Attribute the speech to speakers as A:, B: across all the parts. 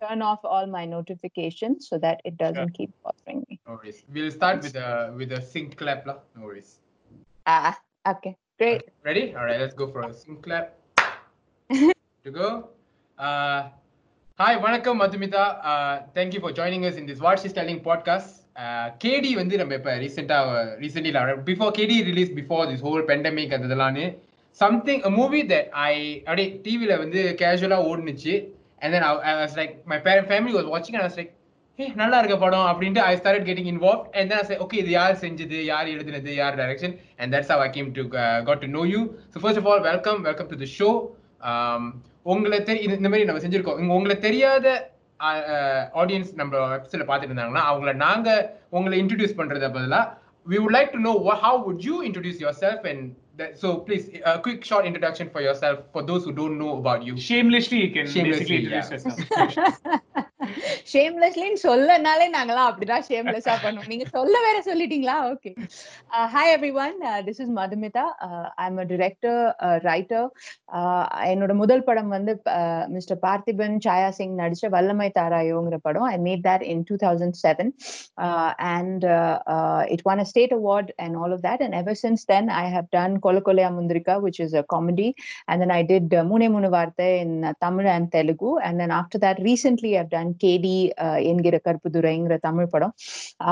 A: turn off all my notifications so that it doesn't keep bothering me.
B: No worries. We'll start with a with a sync clap lah. No worries.
A: Ah, okay, great.
B: Ready? All right. Let's go for a sync clap. to go. Uh, hi, வணக்கம் Madhumitha. Uh, thank you for joining us in this What She's Telling podcast. Uh, KD வந்து நம்ம இப்ப ரீசெண்டா recently before KD release before this whole pandemic அந்த இதெல்லாம்னு something a movie that I அப்படியே டிவில வந்து கேஷுவலா ஓடுனுச்சு And then I, I was like, my parent family was watching and ஹே நல்லா இருக்க படம் அப்படின்ட்டு I start getting involve and then I okay இது யார் செஞ்சது யார் எழுதுனது யார் direction and that's how I came to got to know you so first of all welcome welcome to the show உங்களை தெரிய இந்த மாதிரி நம்ம செஞ்சுருக்கோம் இங்கே உங்களை தெரியாத ஆடியன்ஸ் நம்ம வெப்சைட்ல பார்த்துட்டு இருந்தாங்கன்னா அவங்கள நாங்கள் உங்களை இன்ட்ரடியூஸ் பண்ணுறத பதிலாக we would like to know how would you introduce yourself and that, so please a quick short introduction for yourself for those who don't know about you.
C: Shamelessly, you can
B: Shamelessly,
C: basically introduce
B: yeah.
C: yourself.
A: ஷேம்லெஸ்லின்னு சொல்லனாலே நாங்களாம் அப்படிதான் ஷேம்லெஸ்ஸா பண்ணுவோம். நீங்க சொல்ல வேற சொல்லிட்டீங்களா? Okay hi everyone this is Madhumitha I am a director writer என்னோட முதல் படம் வந்து மிஸ்டர் பார்த்திபன் சாயா சிங் நடிச்ச வல்லமை தாராயோங்கிற படம். I made that in two thousand seven and it won a state award and all of that and ever since then I have done Kola Kolaya Mundhirika which is a comedy and then I did uh, Mune Munu Varte in uh, Tamil and Telugu. And then after that, recently I've done KD uh, என்கிற கற்புதுரைங்கிற தமிழ் படம்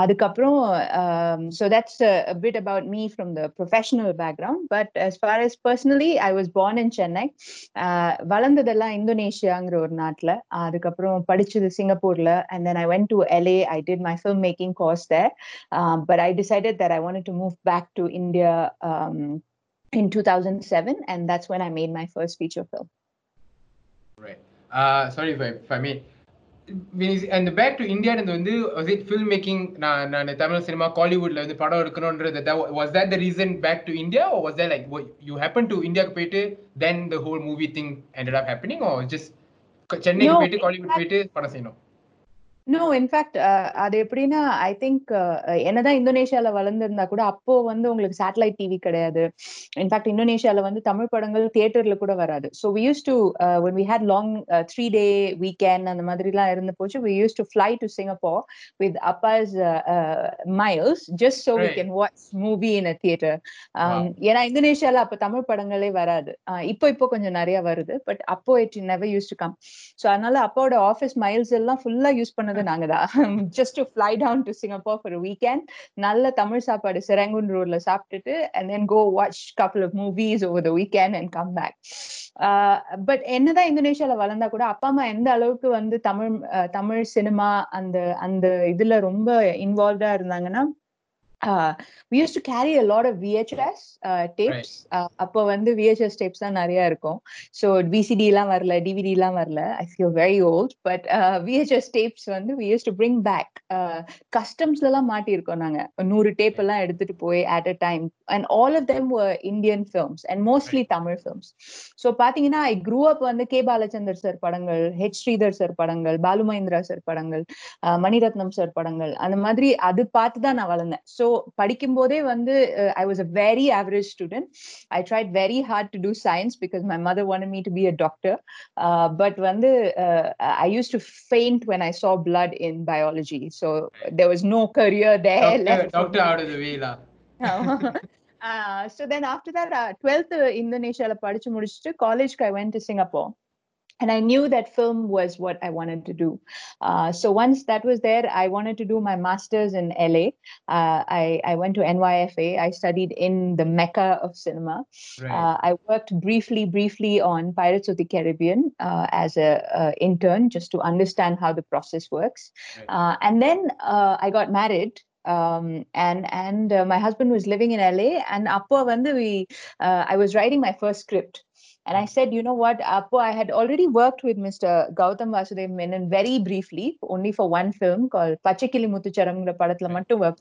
A: அதுக்கப்புறம் um, so that's a, a bit about me from the professional background. But as far as personally, I was born in Chennai. Uh, வளர்ந்ததெல்லாம் இந்தோனேஷியாங்கிற ஒரு நாட்டில் அதுக்கப்புறம் படிச்சது சிங்கப்பூர்ல and then I went to LA. I did my filmmaking course there. Um, but I decided that I wanted to move back to India um, in 2007 and that's when i made my first feature film
B: right uh sorry if I, if I may when is- and back to India and வந்து was it filmmaking நான் நான் Tamil cinema காலிவுட்ல வந்து படம் எடுக்கணும்ன்றது that was that the reason back to India or was that like what, you happened to India போயிட்டு then the whole movie thing ended up happening or just சென்னைக்கு
A: No,
B: போயிட்டு
A: in
B: Kollywood போயிட்டு படம் செய்யணும்
A: நோ இன்ஃபேக்ட் அது எப்படின்னா I think என்னதான் இந்தோனேஷியால வளர்ந்திருந்தா கூட அப்போ வந்து உங்களுக்கு சேட்டலைட் டிவி கிடையாது. இன்ஃபேக்ட் இந்தோனேஷியால வந்து தமிழ் படங்கள் தியேட்டர்ல கூட வராது. So we use to when we had long uh, three day weekend அந்த மாதிரிலாம் இருந்த போச்சு we used to fly to Singapore with appa's uh, uh, miles just so we
B: Right.
A: can watch movie in a theater. Um. ஏன்னா இந்தோனேஷியால அப்ப தமிழ் படங்களே வராது. இப்போ இப்போ கொஞ்சம் நிறைய வருது பட் அப்போ it never use to come so அதனால அப்பாவோட ஆஃபீஸ் மைல்ஸ் எல்லாம் ஃபுல்லா யூஸ் போனது நாங்க தான் just to fly down to Singapore for weekend நல்ல தமிழ் சாப்பாடு செரங்குன் ரோட்ல சாப்பிட்டுட்டு and then go watch couple of movies over the weekend and come back but என்னதான் இந்தோனேஷியால வளர்ந்தா கூட அப்பா அம்மா எந்த அளவுக்கு வந்து தமிழ் அஹ், தமிழ் சினிமா அந்த அந்த இதுல ரொம்ப இன்வால்வ்டா இருந்தாங்கன்னா uh, we used to carry a lot of VHS uh, tapes. Uh, அப்போ வந்து VHS tapes தான் நிறைய இருக்கும். ஸோ VCD எல்லாம் வரல DVD எல்லாம் வரல. I feel very old but VHS tapes வந்து we used to bring back. கஸ்டம்ஸ்ல எல்லாம் மாட்டியிருக்கோம் நாங்க. நூறு டேப் எல்லாம் எடுத்துட்டு போய் at a time. And all of them were Indian films and mostly Tamil films. So பாத்தீங்கன்னா ஐ க்ரூ அப் வந்து கே பாலச்சந்தர் சார் படங்கள் ஹெச் ஸ்ரீதர் சார் படங்கள் பாலு மகேந்திரா சார் படங்கள் மணிரத்னம் சார் படங்கள். அந்த மாதிரி அது பார்த்து தான் நான் வளர்ந்தேன். ஸோ படிக்கும் போதே வந்து I was a very average student I tried very hard to do science because my mother want me to be a doctor but வந்து I used to faint when
B: I
A: saw
B: blood in biology so there was
A: no career there after that, uh, 12th uh, Indonesia படிச்சு முடிச்சுட்டு காலேஜ்க்கு I went to Singapore. And I knew that film was what I wanted to do. Uh, so once that was there, I wanted to do my master's in LA. Uh, I, I went to NYFA. I studied in the mecca of cinema.
B: right
A: Uh, I worked briefly, briefly on Pirates of the Caribbean uh, as a, intern, just to understand how the process works.
B: Right.
A: Uh, and then uh, I got married. Um, and and uh, my husband was living in LA, and Appa when we, uh, I was writing my first script, and I said, you know what, Apo, I had already worked with Mr. Gautam Vasudev Menon very briefly, only for one film called Pachikili Mutucharamgra Padathla Mattu work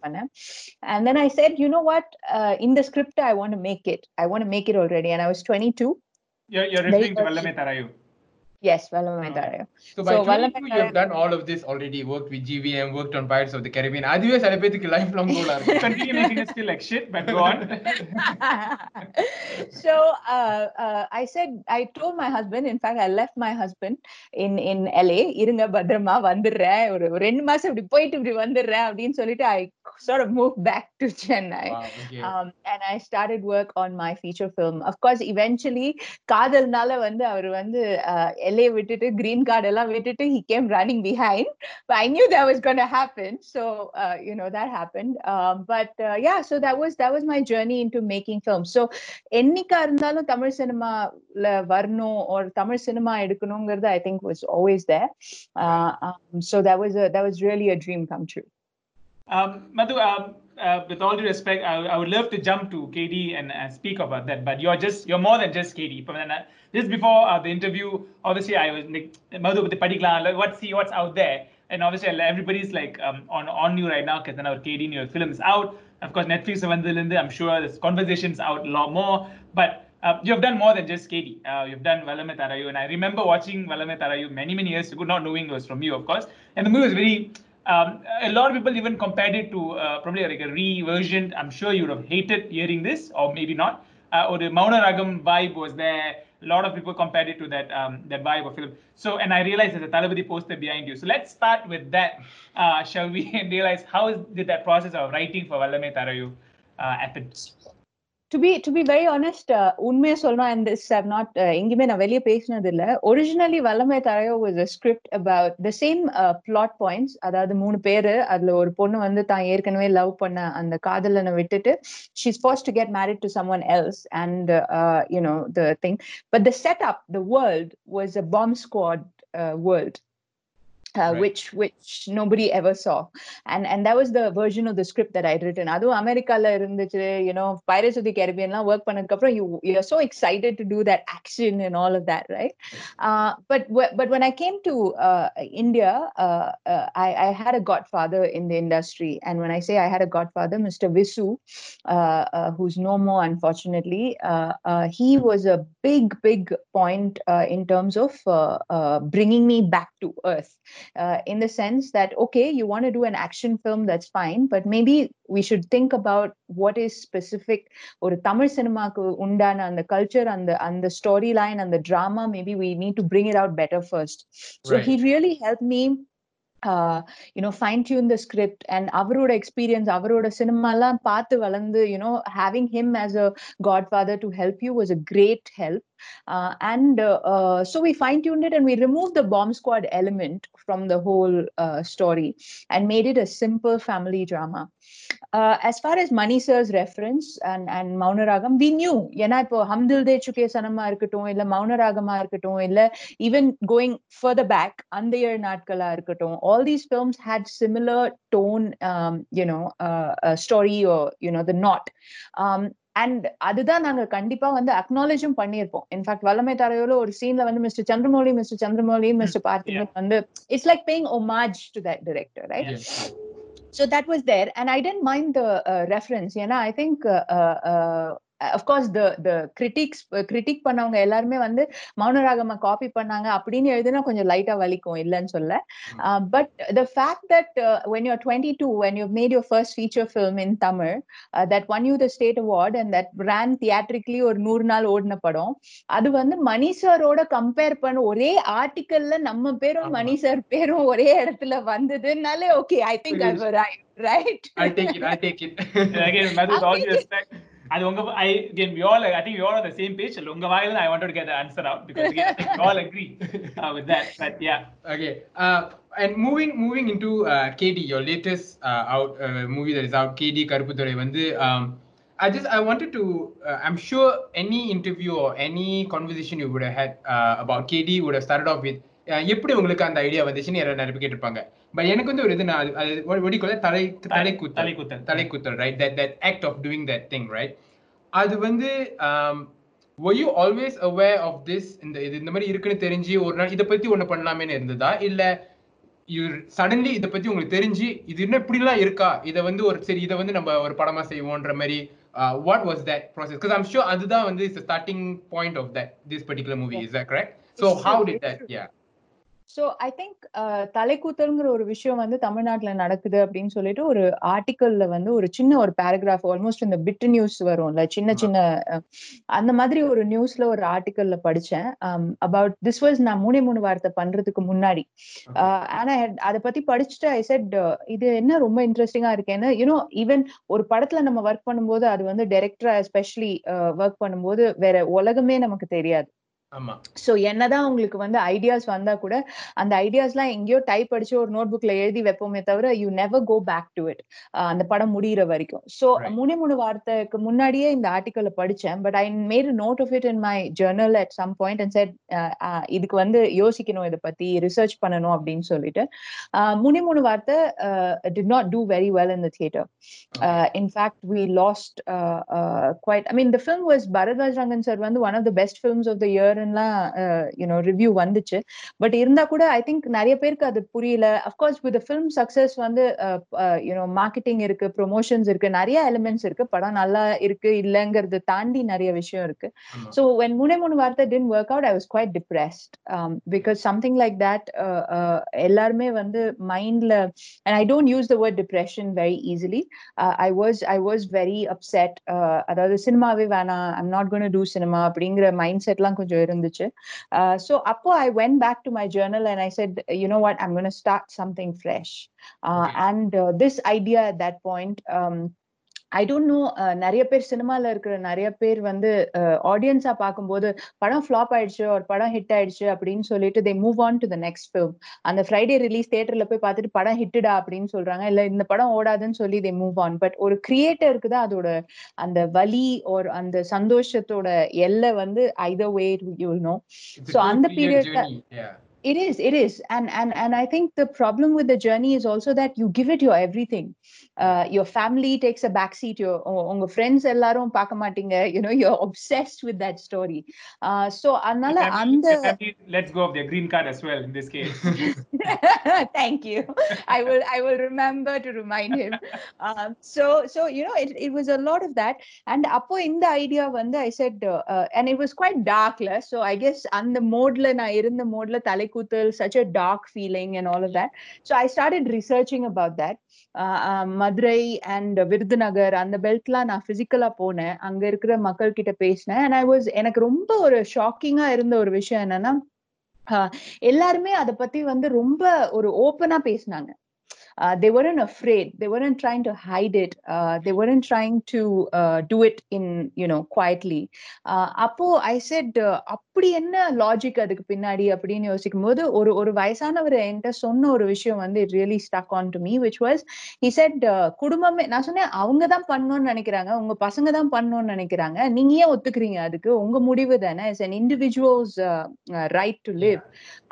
A: And then I said, you know what, uh, in the script, I want to make it. I want to make it already. And I was 22.
C: You're, you're referring to Allame Tarayu.
A: Yes, Valamai
B: Oh.
A: Tarayo.
B: So by
A: So,
B: 22,
A: Valamai
B: you have done all of this already. Worked with GVM, worked on Pirates of the Caribbean. அதுவே சில பேத்துக்கு life long goal ஆ இருக்கு.
C: Continue making us feel like shit, but go on.
A: so uh, uh, I said I told my husband. In fact, I left my husband in in LA. இருங்க பத்திரமா வந்துடுறேன் ஒரு ரெண்டு மாசம் இப்படி போயிட்டு இப்படி வந்துடுறேன் அப்படின்னு சொல்லிட்டு I sort of moved back to Chennai.
B: Wow, okay.
A: Um, and I started work on my feature film. Of course, eventually, காதல்னால வந்து அவர் வந்து LA விட்டுட்டு green card எல்லாம் விட்டுட்டு he came running behind. But I knew that was going to happen. So, uh, you know, that happened. Um, but uh, yeah, so that was that was my journey into making films. So, என்னைக்கா இருந்தாலும் தமிழ் சினிமால வரணும் or Tamil cinema எடுக்கணுங்கிறது I think was always there. Uh, um, so that was a that was really a dream
C: uh, with all due respect, I, I would love to jump to KD and uh, speak about that, but you're just you're more than just KD. Uh, Just before uh, the interview, obviously I was like, the particular, what's see what's out there, and obviously everybody's like um, on on you right now because then our KD your film is out. Of course, Netflix Vandalinde, I'm sure there's conversations out a lot more, but. Uh, you have done more than just KD. Uh, you've done Valame Tarayu, and I remember watching Valame Tarayu many, many years ago, not knowing it was from you, of course. And the movie was very um, a lot of people even compared it to uh, probably like a re-version. I'm sure you would have hated hearing this, or maybe not. Uh, or the Mauna Ragam vibe was there. A lot of people compared it to that um, that vibe of film. So, and I realized there's a Talabadi poster behind you. So let's start with that, uh, shall we? And realize how did that process of writing for Valame Tarayu uh, happen?
A: To be to be very honest உண்மையை சொல்லணும் and this how not எங்கேயுமே நான் வெளியே பேசினது இல்ல originally Vallamai Tharayo was a script about the same plot points அதாவது மூணு பேரு அதுல ஒரு பொண்ணு வந்து தான் ஏற்கனவே லவ் பண்ண அந்த காதலனை விட்டுட்டு she's forced to get married to someone else and you know the thing but the set up the world was a bomb squad world uh,
B: Right.
A: which which nobody ever saw and and that was the version of the script that i'd written அதுவும் அமெரிக்கால இருந்துச்சு you know pirates of the caribbean எல்லாம் work பண்ணதுக்கு அப்புறம் you you're so excited to do that action and all of that right uh, but wh- but when i came to uh, india uh, uh, I, I had a godfather in the industry and when i say i had a godfather mr visu uh, uh, who's no more unfortunately uh, uh, he was a big big point uh, in terms of uh, uh, bringing me back to earth uh, in the sense that okay you want to do an action film that's fine but maybe we should think about what is specific ஒரு தமிழ் சினிமாக்கு உண்டான அந்த culture அந்த அந்த story line அந்த drama maybe we need to bring it out better first so
B: Right.
A: he really helped me uh, you know fine tune the script and அவரோட experience அவரோட cinema எல்லாம் பார்த்து வளர்ந்து you know having him as a godfather to help you was a great help uh, and uh, uh, so we fine tuned it and we removed the bomb squad element from the whole uh, story and made it a simple family drama uh, as far as Mani sir's reference and and Maunaragam, we knew ஏன்னா இப்போ ஹம்தில் தே சுகே சனமா இருக்கட்டும் இல்ல மௌனராகமா இருக்கட்டும் இல்ல even going further back அந்த ஏழு நாட்களா இருக்கட்டும் all these films had similar tone um, you know uh, uh, story and அதுதான் நாங்க கண்டிப்பா வந்து அக்னாலேஜும் பண்ணியிருப்போம். இன்ஃபேக்ட் வல்லமை தரையோல ஒரு சீன்ல வந்து mister Chandramouli mister Chandramouli mister Parthiban வந்து it's like paying homage to that director right
B: Yes.
A: so that was there. And i didn't mind the uh, reference. you uh, uh, uh, course the the critics uh, critic பண்ணவங்க எல்லாருமே வந்து மௌனராகமா copy பண்ணாங்க அப்படின்னு எழுதுனா கொஞ்சம் லைட்டா வலிக்கும் இல்லைன்னு சொல்ல but the fact that uh, when you're 22 when you've made your first feature film in tamil uh, that won you the state award and that ran theatrically ஒரு நூறு நாள் ஓடின படம் அது வந்து மணி சாரோட கம்பேர் பண்ண ஒரே ஆர்டிக்கல்ல நம்ம பேரும். மணி சார் பேரும் ஒரே இடத்துல வந்ததுனாலே okay I think I right
B: I'll take it. I'll take it.
C: And again, Madhu, with all due
A: Absolutely.
C: respect, அது உங்க I again we all I think we all on the same page. உங்க வாயில I wanted to get the answer out because again I think we all agree uh, with that. But yeah,
B: Okay. Uh, and moving moving into uh, KD, your latest uh, out uh, movie that is out, KD Karuputhurai வந்து um, I just I wanted to uh, I'm sure any interview or any conversation you would have had uh, about KD would have started off with uh, எப்படி உங்களுக்கு அந்த idea வந்துச்சுன்னு யாராவது நிறைய பேர் கேட்டிருப்பாங்க but எனக்கு வந்து ஒரு இது நான் அது- அது what do you call it? தலை தலை குத்தல்
C: தலைக்குத்தல்.
B: தலை குத்தல் right? That that act of doing that thing right? அது வந்து were you always aware of this? இந்த இது இந்த மாதிரி இருக்குன்னு தெரிஞ்சு ஒரு நாள் இதை பத்தி ஒண்ணு பண்ணலாமேன்னு இருந்ததா? இல்ல you சடன்லி இதை பத்தி உங்களுக்கு தெரிஞ்சு இது என்ன இப்படிலாம் இருக்கா? இதை வந்து ஒரு சரி இதை வந்து நம்ம ஒரு படமா செய்வோன்ற மாதிரி what was that process because I'm sure அதுதான் வந்து is starting point of that this particular movie is that correct So
A: It's
B: how
A: true,
B: did
A: it's
B: that?
A: true.
B: Yeah.
A: So I think தலைக்கூத்தல்ங்கிற ஒரு விஷயம் வந்து தமிழ்நாட்டுல நடக்குது அப்படின்னு சொல்லிட்டு ஒரு ஆர்டிக்கல்ல வந்து ஒரு சின்ன ஒரு பேராகிராஃப் ஆல்மோஸ்ட் இந்த பிட் நியூஸ் வரும்ல சின்ன. சின்ன அந்த மாதிரி ஒரு நியூஸ்ல ஒரு ஆர்டிக்கல்ல படிச்சேன் அபவுட் திஸ் வாஸ் நான் மூணே மூணு வார்த்தை பண்றதுக்கு முன்னாடி. ஆஹ் ஆனா அதை பத்தி படிச்சுட்டு ஐ செட் இது என்ன ரொம்ப இன்ட்ரெஸ்டிங்கா இருக்கேன்னு யூனோ ஈவன் ஒரு படத்துல நம்ம ஒர்க் பண்ணும்போது அது வந்து டைரக்டரா எஸ்பெஷலி ஒர்க் பண்ணும்போது வேற உலகமே நமக்கு தெரியாது சோ என்னதான் உங்களுக்கு வந்து ஐடியாஸ் வந்தா கூட அந்த ஐடியாஸ்லாம் எங்கேயோ டைப் அடிச்சு ஒரு நோட் புக்ல எழுதி வைப்போமே தவிர you never go back to it அந்த படம் முடியிற வரைக்கும். சோ. மூணே மூணு வார்த்தைக்கு முன்னாடியே இந்த ஆர்டிக்கல் படிச்சேன். But I made note of it in my journal at some point and said இதுக்கு வந்து யோசிக்கணும் இதை பத்தி ரிசர்ச் பண்ணணும் அப்படின்னு சொல்லிட்டு. மூணே மூணு வார்த்தை did not do
B: very
A: well in the theatre lost uh, uh, quite. I mean, the film was Bharadwaj Rangan sir வந்து one of the best films of the year லாம் you know review வந்துச்சு. But இருந்தா கூட I think நிறைய பேருக்கு அது புரியல. Of course with film success வந்து யூனோ மார்க்கெட்டிங் இருக்கு ப்ரொமோஷன்ஸ் இருக்கு நிறைய எலிமெண்ட்ஸ் இருக்கு. படம் நல்லா இருக்கு இல்லைங்கிறது தாண்டி நிறைய விஷயம் இருக்கு. so when மூணே மூணு வார்த்தை i was quite depressed. Um, because something like that uh, uh, எல்லாருமே வந்து மைண்ட்ல don't use the word depression very easily. uh, i was i was very upset. uh, அதாவது சினிமாவே வேணாம். I'm not going to do cinema. அப்படிங்கிற mind செட்லாம் கொஞ்சம் இருந்துச்சு uh, so அப்போ i went back to my journal and i said you know what i'm going to start something fresh uh,
B: Okay.
A: and uh, I don't know நிறைய பேர் சினிமால இருக்கிற நிறைய பேர் வந்து ஆடியன்ஸா பார்க்கும்போது படம் ஃபிளாப் ஆயிடுச்சு ஒரு படம் ஹிட் ஆயிடுச்சு அப்படின்னு சொல்லிட்டு they move on to the next film அந்த ஃப்ரைடே ரிலீஸ் தியேட்டர்ல போய் பார்த்துட்டு படம் ஹிட்டுடா அப்படின்னு சொல்றாங்க. இல்ல இந்த படம் ஓடாதுன்னு சொல்லி தே மூவ் ஆன் பட் ஒரு கிரியேட்டருக்கு தான் அதோட அந்த வலி ஒரு அந்த சந்தோஷத்தோட எல்லை வந்து either
B: way you
A: know that-
B: journey. Yeah.
A: it is it is. And and and i think the problem with the journey is also that you give it your everything. your family takes a backseat your உ- உங்க friends எல்லாரும் பார்க்க மாட்டீங்க you know you're obsessed with that story uh, so
C: The
A: அதனால
C: family-
A: அந்த
C: the family lets go of their green card as well in this case.
A: thank you i will i will remember to remind him um, so so you know it, it was a lot of that and அப்போ இந்த idea வந்து I said and it was quite dark la so i guess அந்த மோட்ல நான் இருந்த மோட்ல தலைக்கூத்தல் such a dark feeling and all of that so i started researching about that uh, uh, Madurai and Virudhunagar அந்த பெல்ட்லாம் நான் பிசிக்கலா போனேன். அங்க இருக்கிற மக்கள் கிட்ட பேசினேன். அண்ட் ஐ வாஸ் எனக்கு ரொம்ப ஒரு ஷாக்கிங்கா இருந்த ஒரு விஷயம் என்னன்னா ஆஹ் எல்லாருமே அத பத்தி வந்து ரொம்ப ஒரு ஓப்பனா பேசினாங்க. Uh, they weren't afraid. They weren't trying to hide it. Uh, they weren't trying to uh, do it in you know quietly. Uh, அப்போ i said uh, அப்படி என்ன லாஜிக் அதுக்கு பின்னாடி? அப்படின்னு யோசிக்கும் போது ஒரு ஒரு வயசானவர் என்கிட்ட சொன்ன ஒரு விஷயம் வந்து it really stuck on to me which was he said uh, குடும்பமே நான் சொன்னேன் அவங்க தான் பண்ணணும்னு நினைக்கிறாங்க. உங்க பசங்க தான் பண்ணணும்னு நினைக்கிறாங்க. நீங்க ஏன் ஒத்துக்கிறீங்க அதுக்கு? உங்க முடிவு தானே. It's individual's uh, uh, right to live.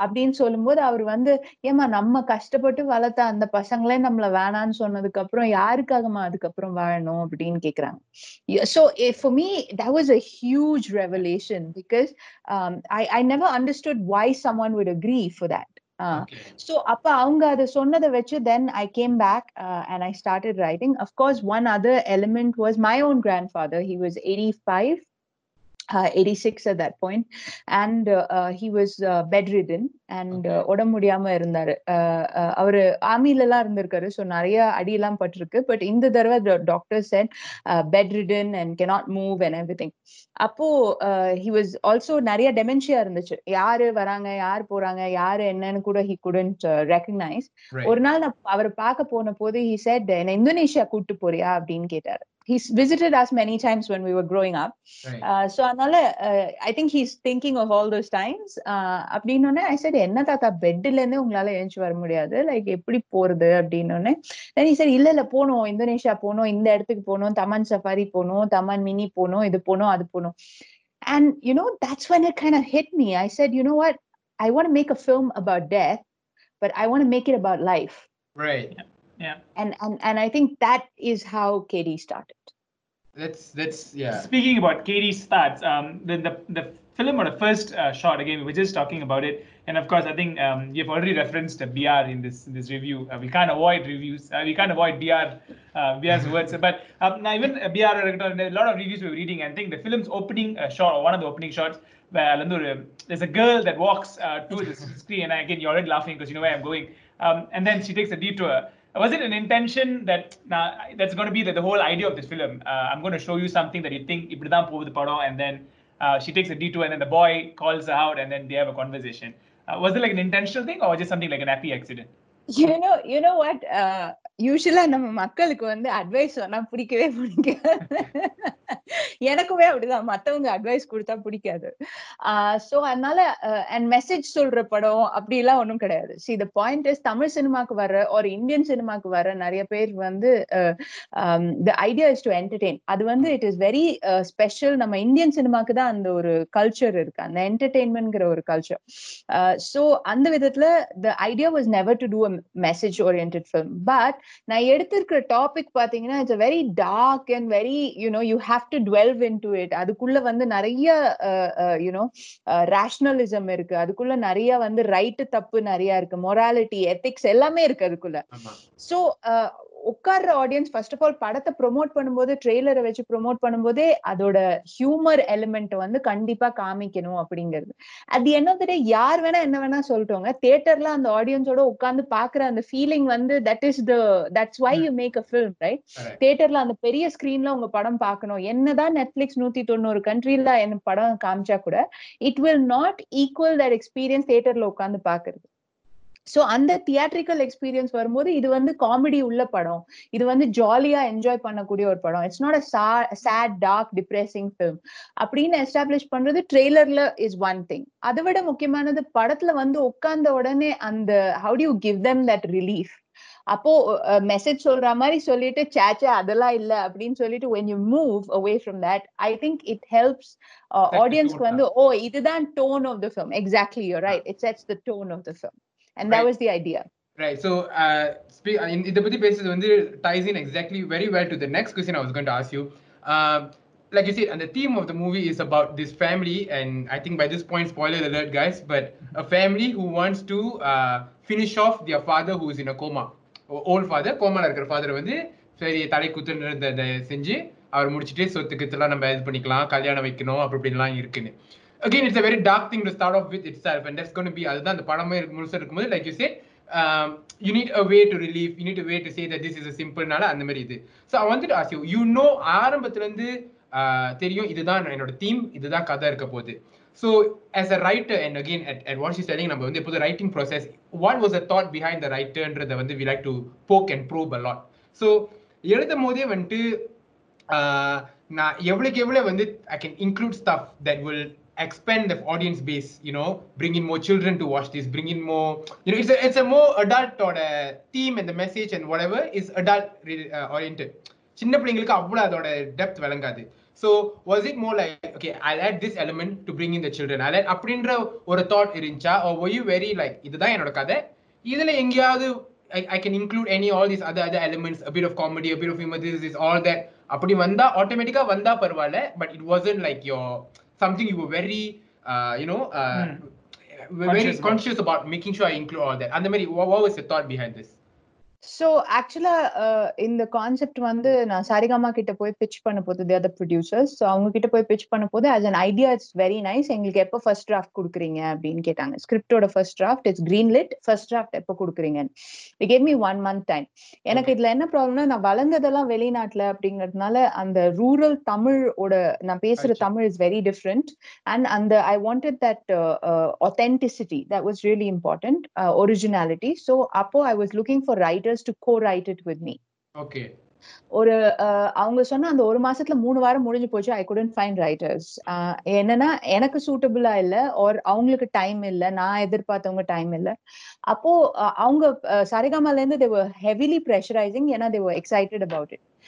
A: அப்படின்னு சொல்லும்போது அவர் வந்து ஏமா நம்ம கஷ்டப்பட்டு வளர்த்த அந்த பசங்களே நம்மள வேணான்னு சொன்னதுக்கு அப்புறம் யாருக்காகமா அதுக்கப்புறம் வாழணும் அப்படின்னு கேக்குறாங்க eh, me that was a huge revelation because um, I, I never understood why someone would agree for that uh,
B: Okay.
A: so அப்ப அவங்க அதை சொன்னதை வச்சு then I came back uh, and I started writing. Of course, one other element was my own grandfather. He was 85. Uh, 86 at that point. And uh, uh, he was uh, bedridden and uh. உடம்பு முடியாம இருந்தாரு. Uh, அவரு ஆர்மில எல்லாம் இருந்திருக்காரு. So நிறைய அடியெல்லாம் பட்டிருக்கு. But இந்த தடவை doctor said bedridden and cannot move and everything. அப்போ ஹி வாஸ் ஆல்சோ நிறைய டெமென்ஷியா இருந்துச்சு. யாரு வராங்க? யார் போறாங்க? யாரு என்னன்னு கூட ஹி குடன்ட் ரெக்கக்னைஸ். ஒரு நாள் நான் அவரை பார்க்க போன போது ஹி செட் என்ன இந்தோனேஷியா கூட்டு போறியா? அப்படின்னு கேட்டாரு. he's visited us many times when we were growing up
B: Right.
A: uh, so அதனால I think he's thinking of all those times அப்படின்னு ஐ said என்ன தாத்தா பெட்ல இருந்தே உங்களால எழுந்து வர முடியாது லைக் எப்படி போறது அப்படின்னு then he said இல்ல இல்ல போனோம் இந்தோனேஷியா போனோம் இந்த இடத்துக்கு போனோம் தமன் சஃபாரி போனோம் தமன் மினி போனோம் இது போனோம் அது போனோம் and you know that's when it kind of hit me i said you know what i want to make a film about death but i want to make it about life
B: Right.
C: yeah.
A: And and and i think that is how kd started.
B: That's that's yeah.
C: Speaking about kd starts um the the, the film or the first uh, shot again we were just talking about it and of course i think um, you've already referenced uh, br in this in this review. Uh, we can't avoid reviews uh, we can't avoid br uh, br's words. But um, now even uh, br a lot of reviews we were reading and I think the film's opening shot or one of the opening shots where there's a girl that walks to the screen and again you're already laughing because you know where i'm going. Um, and then she takes a detour was it an intention that nah, that's going to be the, the whole idea of this film uh, I'm going to show you something that you think இப்படிதான் போகுது படம் and then uh, she takes a detour and then the boy calls her out and then they have a conversation uh, was it like an intentional thing or just something like an happy accident
A: you know you know what uh, யூஸ்வலா நம்ம மக்களுக்கு வந்து advice சொன்னா பிடிக்கவே பிடிக்காது. எனக்குமே அப்படிதான். மத்தவங்க அட்வைஸ் கொடுத்தா பிடிக்காது. சோ அதனால அண்ட் மெசேஜ் சொல்ற படம் அப்படி எல்லாம் ஒண்ணும் கிடையாது. See the point is Tamil சினிமாக்கு வர ஒரு இந்தியன் சினிமாக்கு வர நிறைய பேர் வந்து the idea is to entertain அது வந்து இட் இஸ் வெரி ஸ்பெஷல் நம்ம இந்தியன் சினிமாக்கு தான் அந்த ஒரு கல்ச்சர் இருக்கு. அந்த என்டர்டெயின்மெண்ட்ங்கிற ஒரு கல்ச்சர் சோ அந்த விதத்துல the idea was never to do a message orient film but நான் எடுத்திருக்கிற டாபிக் பாத்தீங்கன்னா it's very dark and very you know you have to dwell into it அதுக்குள்ள வந்து நிறைய யூனோ ரேஷனலிசம் இருக்கு. அதுக்குள்ள நிறைய வந்து ரைட்டு தப்பு நிறைய இருக்கு. மொராலிட்டி எத்திக்ஸ் எல்லாமே இருக்கு அதுக்குள்ள. சோ உட்கார்ற ஆடியன்ஸ் ஃபர்ஸ்ட் ஆஃப் ஆல் படத்தை ப்ரொமோட் பண்ணும்போது ட்ரெய்லரை வச்சு ப்ரொமோட் பண்ணும்போதே அதோட ஹியூமர் எலிமெண்ட் வந்து கண்டிப்பா காமிக்கணும் அப்படிங்கிறது. At the end of the day யார் வேணா என்ன வேணா சொல்லிட்டோங்க. தியேட்டர்ல அந்த ஆடியன்ஸோட உட்கார்ந்து பாக்குற அந்த ஃபீலிங் வந்து that is the that's why you make a film
B: right.
A: தியேட்டர்ல அந்த பெரிய ஸ்கிரீன்ல உங்க படம் பார்க்கணும். என்னதான் நெட்ஃபிளிக்ஸ் நூத்தி தொண்ணூறு கண்ட்ரில என்ன படம் காமிச்சா கூட it will not equal that experience தியேட்டர்ல உட்கார்ந்து பாக்குறது சோ அந்த தியேட்ரிக்கல் எக்ஸ்பீரியன்ஸ் வரும்போது இது வந்து காமெடி உள்ள படம். இது வந்து ஜாலியா என்ஜாய் பண்ணக்கூடிய ஒரு படம். It's not a sad dark depressing film அப்படின்னு எஸ்டாப்ளிஷ் பண்றது ட்ரெய்லர்ல இஸ் ஒன் திங் அதை விட முக்கியமானது படத்துல வந்து உட்கார்ந்த உடனே அந்த how do you give them that relief அப்போ மெசேஜ் சொல்ற மாதிரி சொல்லிட்டு சேச்சே அதெல்லாம் இல்ல. அப்படின்னு சொல்லிட்டு when you move away from that i think it helps uh,
B: the
A: audienceக்கு
B: tone
A: வந்து ஓ இதுதான் tone of the film. Exactly you're right. It sets the tone of the film. And that
B: Right.
A: was the idea
B: Right. So, uh, spe- uh, in இதை பத்தி பேசுறது வந்து ties in exactly very well to the next question I was going to ask you. Uh, like you said, and the theme of the movie is about this family, and I think by this point, spoiler alert, guys, but a family who wants to uh, finish off their father who is in a coma. O- Old father, கோமால இருக்கிற father வந்து சரி தலை குத்துன்றத செஞ்சு அவர் முடிச்சிட்டு சொத்து கித்துலாம் நம்ம இது பண்ணிக்கலாம் கல்யாணம் வைக்கணும் அப்படி இப்படின்லாம் இருக்குன்னு again it's a very dark thing to start off with itself and that's gonna be அதுதான் அந்த படமே இருக்கு முழுசாக இருக்கும்போது like you say you need a way to relief you need way to say that this is சிம்பிள்னால அந்த மாதிரி இது so I வந்துட்டு ஆஸ் யூ யூ நோ ஆரம்பத்துலேருந்து தெரியும் இதுதான் என்னோட தீம் இதுதான் கதை இருக்க போகுது so as a writer and again at at what is telling நம்ம வந்து எப்போது writing process what was a thought behind the ரைட்டர்ன்றதை வந்து we like to poke and probe a lot so எழுதும் போதே வந்துட்டு நான் எவ்வளோக்கு எவ்வளோ வந்து I can include stuff that will expand the audience base you know bring in more children to watch this bring in more you know it's a it's a more adult or the theme and the message and whatever is adult re- uh, oriented சின்ன பிள்ளைங்களுக்கு அவ்வளவு அதோட depth விளங்காது so was it more like okay i'll add this element to bring in the children i'll add அப்படின்ற ஒரு thought இருந்துச்சா or were you very like இதுதான் என்னோட கதை இதுல எங்கேயாவது I, I can include any all these other other elements a bit of comedy a bit of humor this is all that அப்படி வந்தா ஆட்டோமேட்டிக்கா வந்தா பரவாயில்ல but it wasn't like your something you were very, uh, you know, uh, mm. very
C: conscious,
B: conscious about. making sure I include all that. And then what, what was the thought behind this?
A: So ஆக்சுவலா இந்த concept வந்து நான் சரிகமா கிட்ட போய் pitch பண்ண போது the other producers so அவங்க கிட்ட போய் பிச் பண்ண போது as an idea it's very nice எங்களுக்கு எப்போ ஃபர்ஸ்ட் டிராஃப்ட் கொடுக்குறீங்க அப்படின்னு கேட்டாங்க. ஸ்கிரிப்டோட first draft it's green lit first draft எப்போ கொடுக்குறீங்க gave me one month time எனக்கு இதுல என்ன ப்ராப்ளம்னா நான் வளர்ந்ததெல்லாம் வெளிநாட்டுல அப்படிங்கறதுனால அந்த ரூரல் தமிழோட நான் பேசுற. Tamil is very different and அந்த I wanted that authenticity. That was really important uh, originality. So அப்போ i was looking for writers to co-write it with me.
B: Okay.
A: ஒரு அவங்க சொன்ன அந்த ஒரு மாசத்துல மூணு வாரம் முடிஞ்சு போச்சு ஐ couldn't ஃபைண்ட் ரைட்டர்ஸ் என்னன்னா எனக்கு சூட்டபிளா இல்ல or அவங்களுக்கு டைம் இல்ல நான் எதிர்பார்த்தவங்க டைம் இல்ல. அப்போ அவங்க சரிகமால இருந்து were heavily pressurizing ஏன்னா excited about it. ஆம்,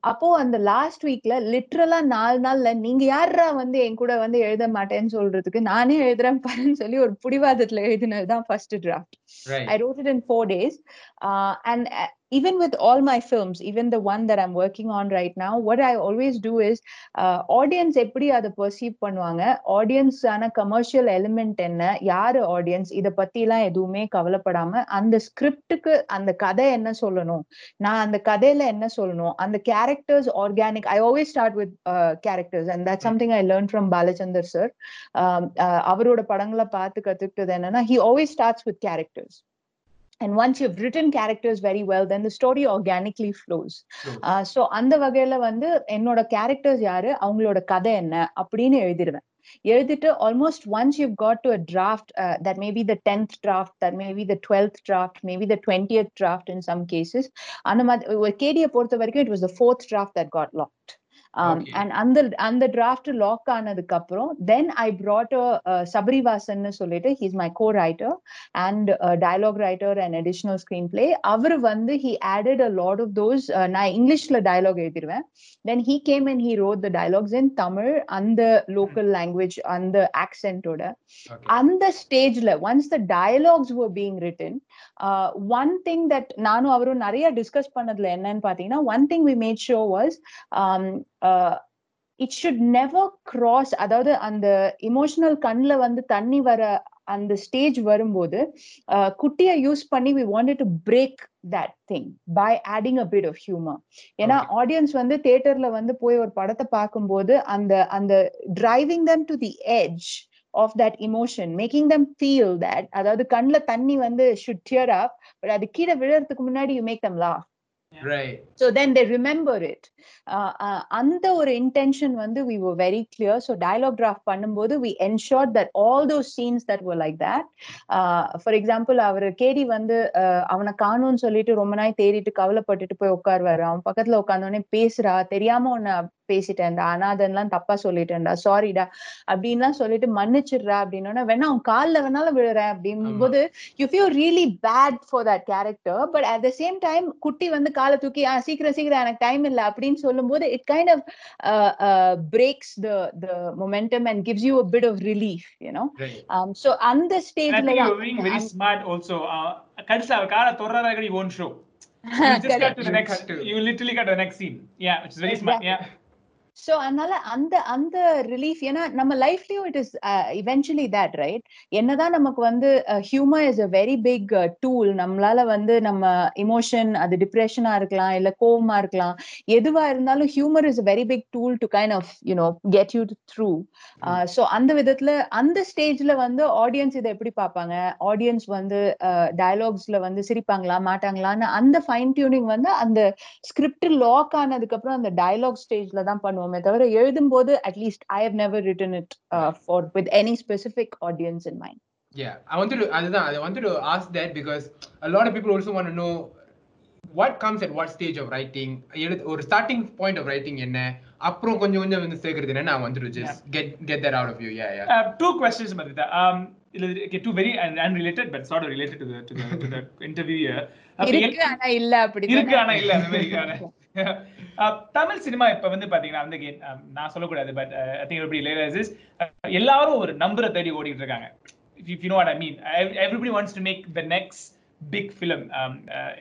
A: அப்போ அந்த லாஸ்ட் வீக்ல லிட்ரலா நாலு நாள்ல நீங்க யாரா வந்து என் கூட வந்து எழுத மாட்டேன்னு சொல்றதுக்கு நானே எழுதுறேன் பாருன்னு சொல்லி ஒரு புடிவாதத்துல எழுதினதுதான் first draft it in four days. Uh, and uh, even with all my films, even the one that I'm working on right now, what I always do is uh, audience எப்படி அதை perceive பண்ணுவாங்க? ஆன commercial element என்ன? யாரு audience? இத பத்தி எல்லாம் எதுவுமே கவலைப்படாம அந்த ஸ்கிரிப்டுக்கு அந்த கதை என்ன சொல்லணும்? நான் அந்த கதையில என்ன சொல்லணும்? பண்ணணும் அந்த characters organic I always start with characters and that something I learn from Balachander sir அவரோட படங்களை பார்த்து கத்துக்கிட்டது என்னன்னா he always starts with characters and once you've written characters very well then the story organically flows. Uh, so அந்த வகையில வந்து என்னோட characters யாரு? அவங்களோட கதை என்ன? அப்படின்னு எழுதிடுவேன் எழுதிட்டு almost once you got to a draft that maybe the tenth draft that maybe the twelfth draft maybe the twentieth draft in some cases அந்த மாதிரி கேடியை பொறுத்த வரைக்கும் it was the fourth draft that got locked um,
B: Okay.
A: and அந்த அந்த draft lock ஆனதுக்கு அப்புறம் தென் ஐ brought a Sabarivasan சொல்லிட்டு he's my co writer and dialogue writer and additional screenplay அவர் வந்து he added a lot of those நான் இங்கிலீஷ்ல dialogue எழுதிருவேன் then he came and he wrote the dialogues in Tamil அந்த local language அந்த ஆக்சென்டோட. அந்த ஸ்டேஜ்ல once the dialogues were being written one thing that நானும் அவரும் நிறைய டிஸ்கஸ் பண்ணதுல என்னன்னு பாத்தீங்கன்னா one thing we made sure was it should never cross அதாவது அந்த இமோஷனல் கண்ணில் வந்து தண்ணி வர அந்த ஸ்டேஜ் வரும்போது uh, குட்டியை யூஸ் பண்ணி we wanted to break that thing by adding a bit of humour ஏன்னா. ஆடியன்ஸ் வந்து தியேட்டர்ல வந்து போய் ஒரு படத்தை பார்க்கும்போது அந்த அந்த driving them to the edge of that emotion making them feel that அதாவது கண்ணுல தண்ணி வந்து ஷுட் tear அப் பட் அது கீழே விழுறதுக்கு முன்னாடி you make them laugh
B: Right.
A: so then they remember it uh, uh, அந்த ஒரு இன்டென்ஷன் வந்து we were very clear. So dialogue draft பண்ணும்போது we ensured that all those scenes that were like that uh, for example our KD வந்து அவனை காணும்னு சொல்லிட்டு ரொம்ப நாள் தேடிட்டு கவலைப்பட்டுட்டு போய் உட்காருவாரு. அவன் பக்கத்துல உட்கார்ந்தோடனே பேசுறா தெரியாம உன்னை பேசிட்டேன்டா அனாதன்லாம் தப்பா சொல்லிட்டேன்டா சாரிடா அப்படின்லாம் சொல்லிட்டு மன்னிச்சிடுறா அப்படின்னா வேணா அவன் கால்ல வேணாலும் விழுறேன். அப்படிங்கும்போது you feel really bad for that character but at the same time குட்டி வந்து காலை தூக்கி சீக்கிரம் சீக்கிரம் எனக்கு டைம் இல்ல அப்படின்னு சொல்லும்போது it kind of uh, uh, breaks the the momentum and gives you a bit of relief you know
B: Right.
A: um, so அந்த ஸ்டேஜ்ல
C: think you're being very smart also. Uh, கடைசியில் அவர் காலை you won't show. You just cut to the next. You literally cut to the next scene. Yeah, which is very smart. Yeah.
A: So அதனால அந்த அந்த relief ஏன்னா நம்ம லைஃப்லயும் it is eventually that right என்னதான் நமக்கு வந்து humour is a very big tool நம்மளால வந்து நம்ம இமோஷன் அது டிப்ரெஷனா இருக்கலாம் இல்ல கோவமா இருக்கலாம். எதுவா இருந்தாலும் humour is a very big tool to kind of you know get you through so அந்த விதத்துல அந்த ஸ்டேஜ்ல வந்து ஆடியன்ஸ் இதை எப்படி பார்ப்பாங்க? ஆடியன்ஸ் வந்து டயலாக்ஸ்ல வந்து சிரிப்பாங்களா மாட்டாங்களான்னு அந்த ஃபைன் டியூனிங் வந்து அந்த ஸ்கிரிப்ட் லாக் ஆனதுக்கு அப்புறம் அந்த டயலாக் ஸ்டேஜ்ல தான் பண்ணுவோமே தவிர எழுதும்போது at least I have never written it for with any specific audience in mind
B: Yeah, I wanted to. அதுதான், I wanted to ask that because a lot of people also want to know what comes at what stage of writing. எழுது- ஒரு starting point of writing என்ன அப்புறம் கொஞ்சம் கொஞ்சம் வந்து சேர்க்கறது என்ன I wanted to just get get that out of you. Yeah, yeah.
C: Uh, two questions, Madhita. Um, okay, two very un- unrelated, but sort of related to the to the, to the interview here. Uh,
A: இருக்கு ஆனா இல்ல அப்படி
C: இருக்கு ஆனா இல்ல அந்த மாதிரி இருக்கு. Uh, தமிழ் சினிமா இப்ப வந்து பாத்தீங்கன்னா வந்து நான் சொல்லக்கூடாது பட் ஐ திங்க் எப்படி realizes எல்லாரும் ஒரு நம்பரை தேடி ஓடிட்டு இருக்காங்க. If you know what I mean everybody wants to make the next big film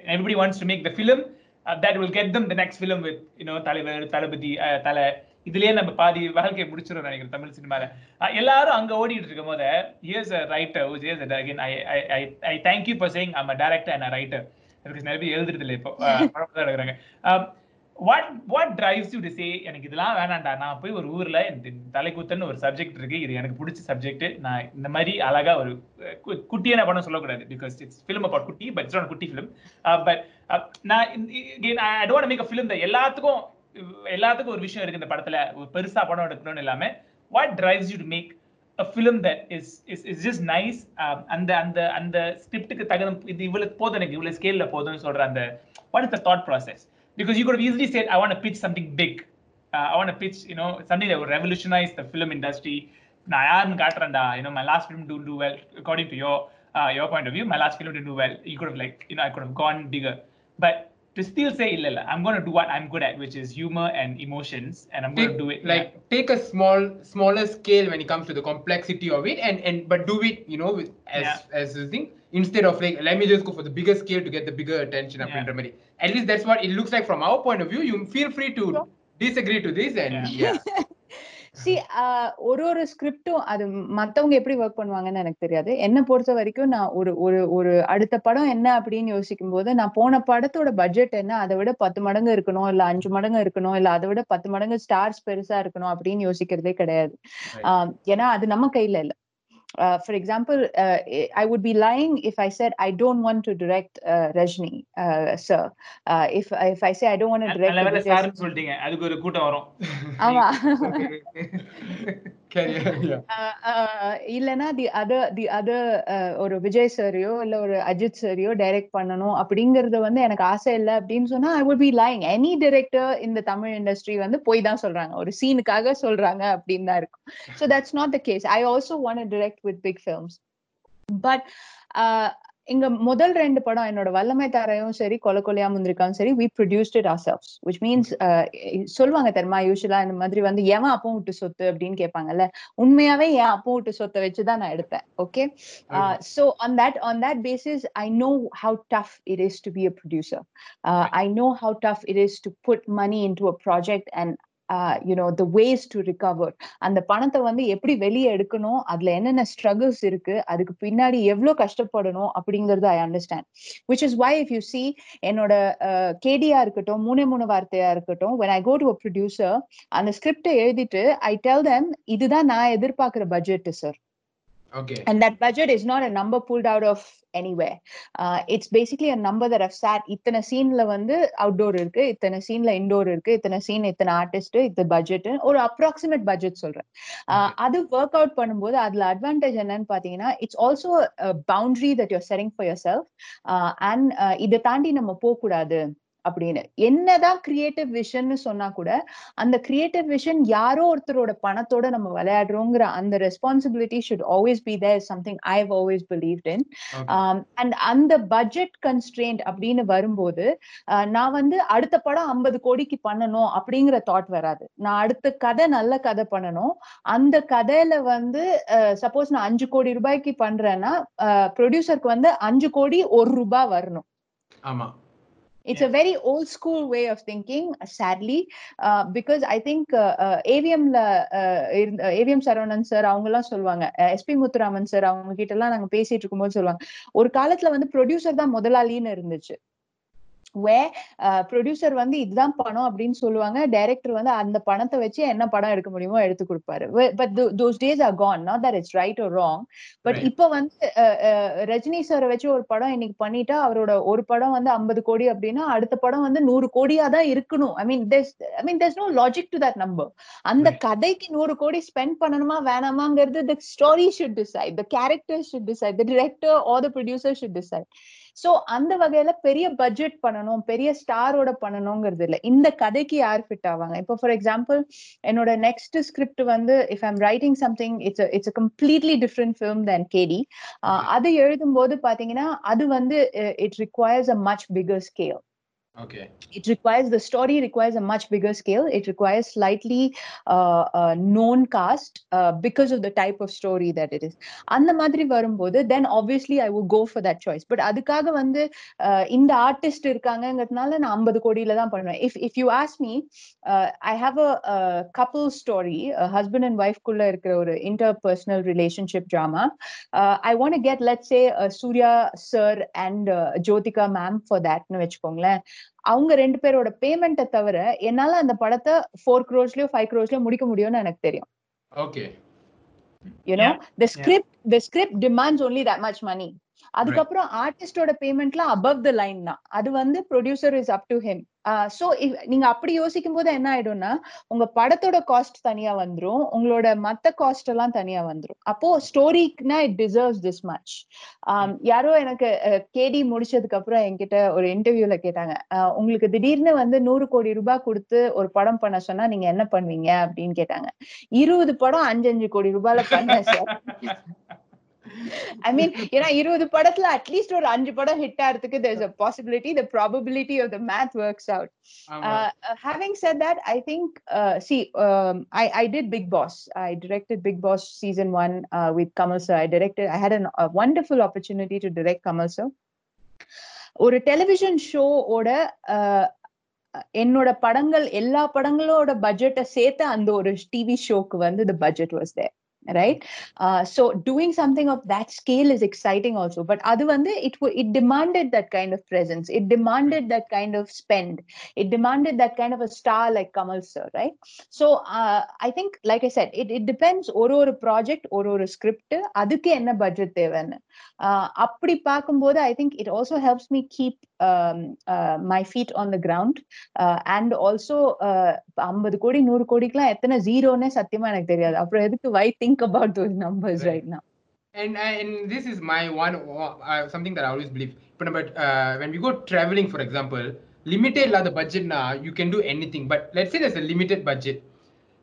C: everybody wants to make the film that will get them the next film with you know Thalaivar Thalapathy Thala. இதுலயே நம்ம பாதி வாழ்க்கையை முடிச்சிடும் நினைக்கிறேன் தமிழ் சினிமால. எல்லாரும் அங்க ஓடிட்டு இருக்கும் போது here's a writer here's again I I I thank you for saying I'm a director and a writer எனக்கு நிறைய பேர் எழுதுறது இல்லை இப்போ அஹ் எடுக்கிறாங்க what what drives you to say எனக்கு இதெல்லாம் வேணாம்டா நான் போய் ஒரு ஊர்ல இந்த தலைக்குத்தன்னு ஒரு சப்ஜெக்ட் இருக்கு இது எனக்கு பிடிச்ச சப்ஜெக்ட் நான் இந்த மாதிரி அழகா ஒரு குட்டியான படம் சொல்லக்கூடாது because it's film about Kutty but it's Kutty film but uh, uh, நான் I don't make a film எல்லாத்துக்கும் எல்லாத்துக்கும் ஒரு விஷயம் இருக்கு இந்த படத்துல ஒரு பெருசா படம் எடுக்கணும்னு இல்லாம what drives you to make a film that is is is just nice அந்த அந்த அந்த ஸ்கிரிப்டுக்கு தகுந்த இது இவ்வளவு போதும் எனக்கு இவ்வளவு ஸ்கேல்ல போதும்னு சொல்ற அந்த what is the thought process because you could have easily said, I want to pitch something big. Uh, I want to pitch, you know, something that would revolutionize the film industry. You know, my last film didn't do well, according to your uh, your point of view. My last film didn't do well. You could have like, you know, I could have gone bigger. But to still say, Illala, I'm going to do what I'm good at, which is humor and emotions, and I'm going to do it.
B: Like yeah. take a small, smaller scale when it comes to the complexity of it, and and but do it, you know, with, as
C: yeah.
B: as this thing instead of like let me just go for the bigger scale to get the bigger attention.
C: Yeah.
B: At least that's what it looks like from our point of view. You feel free to
A: Sure.
B: disagree to this and
C: Yeah.
B: yeah,
A: see ஒரு ஒரு ஸ்கிரிப்டும் அது மத்தவங்க எப்படி work பண்ணுவாங்கன்னு எனக்கு தெரியாது. என்ன பொறுத்த வரைக்கும் நான் ஒரு ஒரு ஒரு அடுத்த படம் என்ன அப்படின்னு யோசிக்கும் போது நான் போன படத்தோட பட்ஜெட் என்ன அதை விட பத்து மடங்கு இருக்கணும் இல்ல அஞ்சு மடங்கு இருக்கணும் இல்ல அதை விட பத்து மடங்கு ஸ்டார்ஸ் பெருசா இருக்கணும் அப்படின்னு யோசிக்கிறதே கிடையாது. ஏன்னா அது நம்ம கையில இல்ல. Uh, for example, uh, I would be lying if I said I don't want to direct uh, Rajni, uh, sir. Uh, if if I say I don't want to direct
C: அதுக்கு ஒரு கூட்டம் வரும்
A: ஆமா. இல்லனா தி அதர் தி அதர் ஒரு விஜய் சாரியோ இல்ல ஒரு Ajith சாரியோ direct பண்ணணும் அப்படிங்கறது வந்து எனக்கு ஆசை இல்ல அப்படின்னு சொன்னா I would be lying any director இந்த தமிழ் இண்டஸ்ட்ரி வந்து போய் தான் சொல்றாங்க. ஒரு சீனுக்காக சொல்றாங்க அப்படின்னு தான் இருக்கும். So that's not the case I also want direct with big films but இங்க முதல் ரெண்டு படம் என்னோட வல்லமை தாரையும் சரி கொலை கொலையா முந்திரிக்காவும் சரி we produced it ourselves which means சொல்லுவாங்க தெரியுமா யூஸ்வலா இந்த மாதிரி வந்து எவன் அப்போ விட்டு சொத்து? அப்படின்னு கேட்பாங்கல்ல. உண்மையாவே என் அப்போ விட்டு சொத்தை வச்சுதான் நான் எடுத்தேன். Okay uh, so on that on that basis i know how tough it is to be a producer. Uh, i know how tough it is to put money into a project you know the ways to recover அந்த பணத்தை வந்து எப்படி வெளியே எடுக்கணும் அதுல என்னென்ன struggles இருக்கு அதுக்கு பின்னாடி எவ்வளவு கஷ்டப்படணும் அப்படிங்கறது I understand which is why if you see என்னோட கேடியா இருக்கட்டும் மூணே மூணு வார்த்தையா இருக்கட்டும் when I go to a producer அந்த ஸ்கிரிப்டை எழுதிட்டு ஐ டெல் them இதுதான் நான் எதிர்பார்க்கிற budget sir
B: Okay.
A: and that budget is not a number pulled out of anywhere. It's basically a number that i've sat இத்தனை சீன்ல வந்து அவுட்டோர் இருக்கு இத்தனை சீன்ல இன்டோர் இருக்கு இத்தனை சீன் இத்தனை ஆர்டிஸ்ட் இத்தனை பட்ஜெட் ஒரு அப்ராக்சிமேட் பட்ஜெட் சொல்றேன். Uh, அது ஒர்க் அவுட் பண்ணும்போது அதுல அட்வான்டேஜ் என்னன்னு பாத்தீங்கன்னா it's also boundary that your setting for yourself and இதை தாண்டி நம்ம போக கூடாது அப்படின்னு. என்னதான் கிரியேட்டிவ் விஷன்னு சொன்னா கூட அந்த கிரியேட்டிவ் விஷன் யாரோ ஒருத்தரோட பணத்தோட நம்ம விளையாடுறோங்கிற அந்த responsibility should always be there something I have always believed
B: in.
A: And அந்த பட்ஜெட் கன்ஸ்ட்ரெயின்ட் அப்படின்னு வரும்போது நான் வந்து அடுத்த படம் ஐம்பது கோடிக்கு பண்ணணும் அப்படிங்கிற தாட் வராது. நான் அடுத்த கதை நல்ல கதை பண்ணணும். அந்த கதையில வந்து சப்போஸ் நான் அஞ்சு கோடி ரூபாய்க்கு பண்றேன்னா ப்ரொடியூசருக்கு வந்து அஞ்சு கோடி ஒரு ரூபாய் வரணும்.
B: ஆமா.
A: It's a very old school way of thinking sadly uh, because i think uh, uh, uh, avm Saravanan sir அவங்க எல்லாம் சொல்லுவாங்க. எஸ்பி முத்துராமன் சார் அவங்க கிட்ட எல்லாம் நாங்க பேசிட்டு இருக்கும்போது சொல்லுவாங்க. ஒரு காலத்துல வந்து ப்ரொடியூசர் தான் முதலாளின்னு இருந்துச்சு. வே ப்ரொடியூசர் வந்து இதுதான் பணம் அப்படின்னு சொல்லுவாங்க. டைரக்டர் வந்து அந்த பணத்தை வச்சு என்ன படம் எடுக்க முடியுமோ எடுத்து கொடுப்பாரு. But those days are gone not that it's right ஒரு ராங் பட். இப்ப வந்து அஹ், அஹ், ரஜினி சாரை வச்சு ஒரு படம் இன்னைக்கு பண்ணிட்டா அவரோட ஒரு படம் வந்து ஐம்பது கோடி அப்படின்னா அடுத்த படம் வந்து நூறு கோடியா தான் இருக்கணும். I mean I mean there's no logic to that number. அந்த. கதைக்கு நூறு கோடி ஸ்பெண்ட் பண்ணணுமா வேணாமாங்கிறது the story should decide. The character should decide. The director or the producer should decide. So அந்த வகையில பெரிய பட்ஜெட் பண்ணணும் பெரிய ஸ்டாரோட பண்ணணுங்கிறது இல்ல இந்த கதைக்கு யார் ஃபிட் ஆவாங்க? இப்போ ஃபார் எக்ஸாம்பிள் என்னோட நெக்ஸ்ட் ஸ்கிரிப்ட் வந்து if I'm writing something it's it's completely different film then
B: KD.
A: அது எழுதும்போது பாத்தீங்கன்னா அது வந்து it requires a much bigger scale
B: Okay.
A: it requires the story requires a much bigger scale it requires slightly uh, uh, known cast uh, because of the type of story that it is அந்த மாதிரி வரும்போது then obviously i would go for that choice but அதுக்காக வந்து uh, இந்த artist இருக்காங்கங்கிறதுனால நான் ஐம்பது கோடியில தான் பண்ணுவேன் if if you ask me uh, i have a, a couple story a husband and wife குள்ள இருக்கிற ஒரு interpersonal relationship drama uh, i want to get let's say uh, surya sir and uh, jyotika ma'am for that னு வச்சுக்கோங்களேன் அவங்க ரெண்டு பேரோட பேமெண்ட்டை தவிர என்னால அந்த படத்தை ஃபோர் க்ரோஸ்லயோ ஃபைவ் க்ரோஸ்லயோ முடிக்க முடியும்னு எனக்கு தெரியும்
B: Okay.
A: you know
C: Yeah,
A: the
C: yeah.
A: script the script demands only that much money அதுக்கப்புறம் ஆர்டிஸ்டோட பேமெண்ட்லாம் above the லைன் தான். அது வந்து producer is up to him so நீங்க அப்படி யோசிக்கும் போது என்ன ஆயிடும்னா உங்க படத்தோட காஸ்ட் தனியா வந்துரும் உங்களோட மத்த காஸ்ட் எல்லாம் தனியா வந்துரும். அப்போ ஸ்டோரிக்குனா இட் டிசர்வ்ஸ் திஸ் மச் யாரோ எனக்கு கேடி முடிச்சதுக்கு அப்புறம் என்கிட்ட ஒரு இன்டர்வியூல கேட்டாங்க. உங்களுக்கு திடீர்னு வந்து நூறு கோடி ரூபாய் கொடுத்து ஒரு படம் பண்ண சொன்னா நீங்க என்ன பண்ணுவீங்க? அப்படின்னு கேட்டாங்க. இருபது படம் அஞ்சு அஞ்சு கோடி ரூபாயில பண்ணேன் சார். ஐ மீன் ஏன்னா இருபது படத்துல அட்லீஸ்ட் ஒரு அஞ்சு படம் ஹிட் ஆகிறதுக்கு there's a possibility the probability of the math works out
B: ஆமா.
A: uh, uh, having said that i think uh, see um, i i did big boss i directed big boss season 1 uh, with kamal sir i directed i had an, a wonderful opportunity to direct kamal sir ஒரு television ஷோவோட என்னோட படங்கள் எல்லா படங்களோட பட்ஜெட்டை சேர்த்து அந்த ஒரு டிவி ஷோக்கு வந்து the budget was there right uh, so doing something of that scale is exciting also but adu vande it wa- it demanded that kind of presence it demanded that kind of spend it demanded that kind of a star like kamal sir right so uh, i think like i said it, it depends ஒரு ஒரு project ஒரு ஒரு script அதுக்கு என்ன budget தேவைன்னு uh, அப்படி பார்க்கும்போது I think it also helps me keep My feet on the ground and also ஐம்பது கோடி நூறு கோடிக்கெல்லாம் எத்தனை ஜீரோன்னே சத்தியமா எனக்கு தெரியாது அப்புறம் எதுக்கு why think about those numbers
B: Right.
A: Right now
B: And and this is my one uh, something that I always believe. But but uh, when we go traveling, for example, limited la the budget now you can do anything. But let's say there's a limited budget,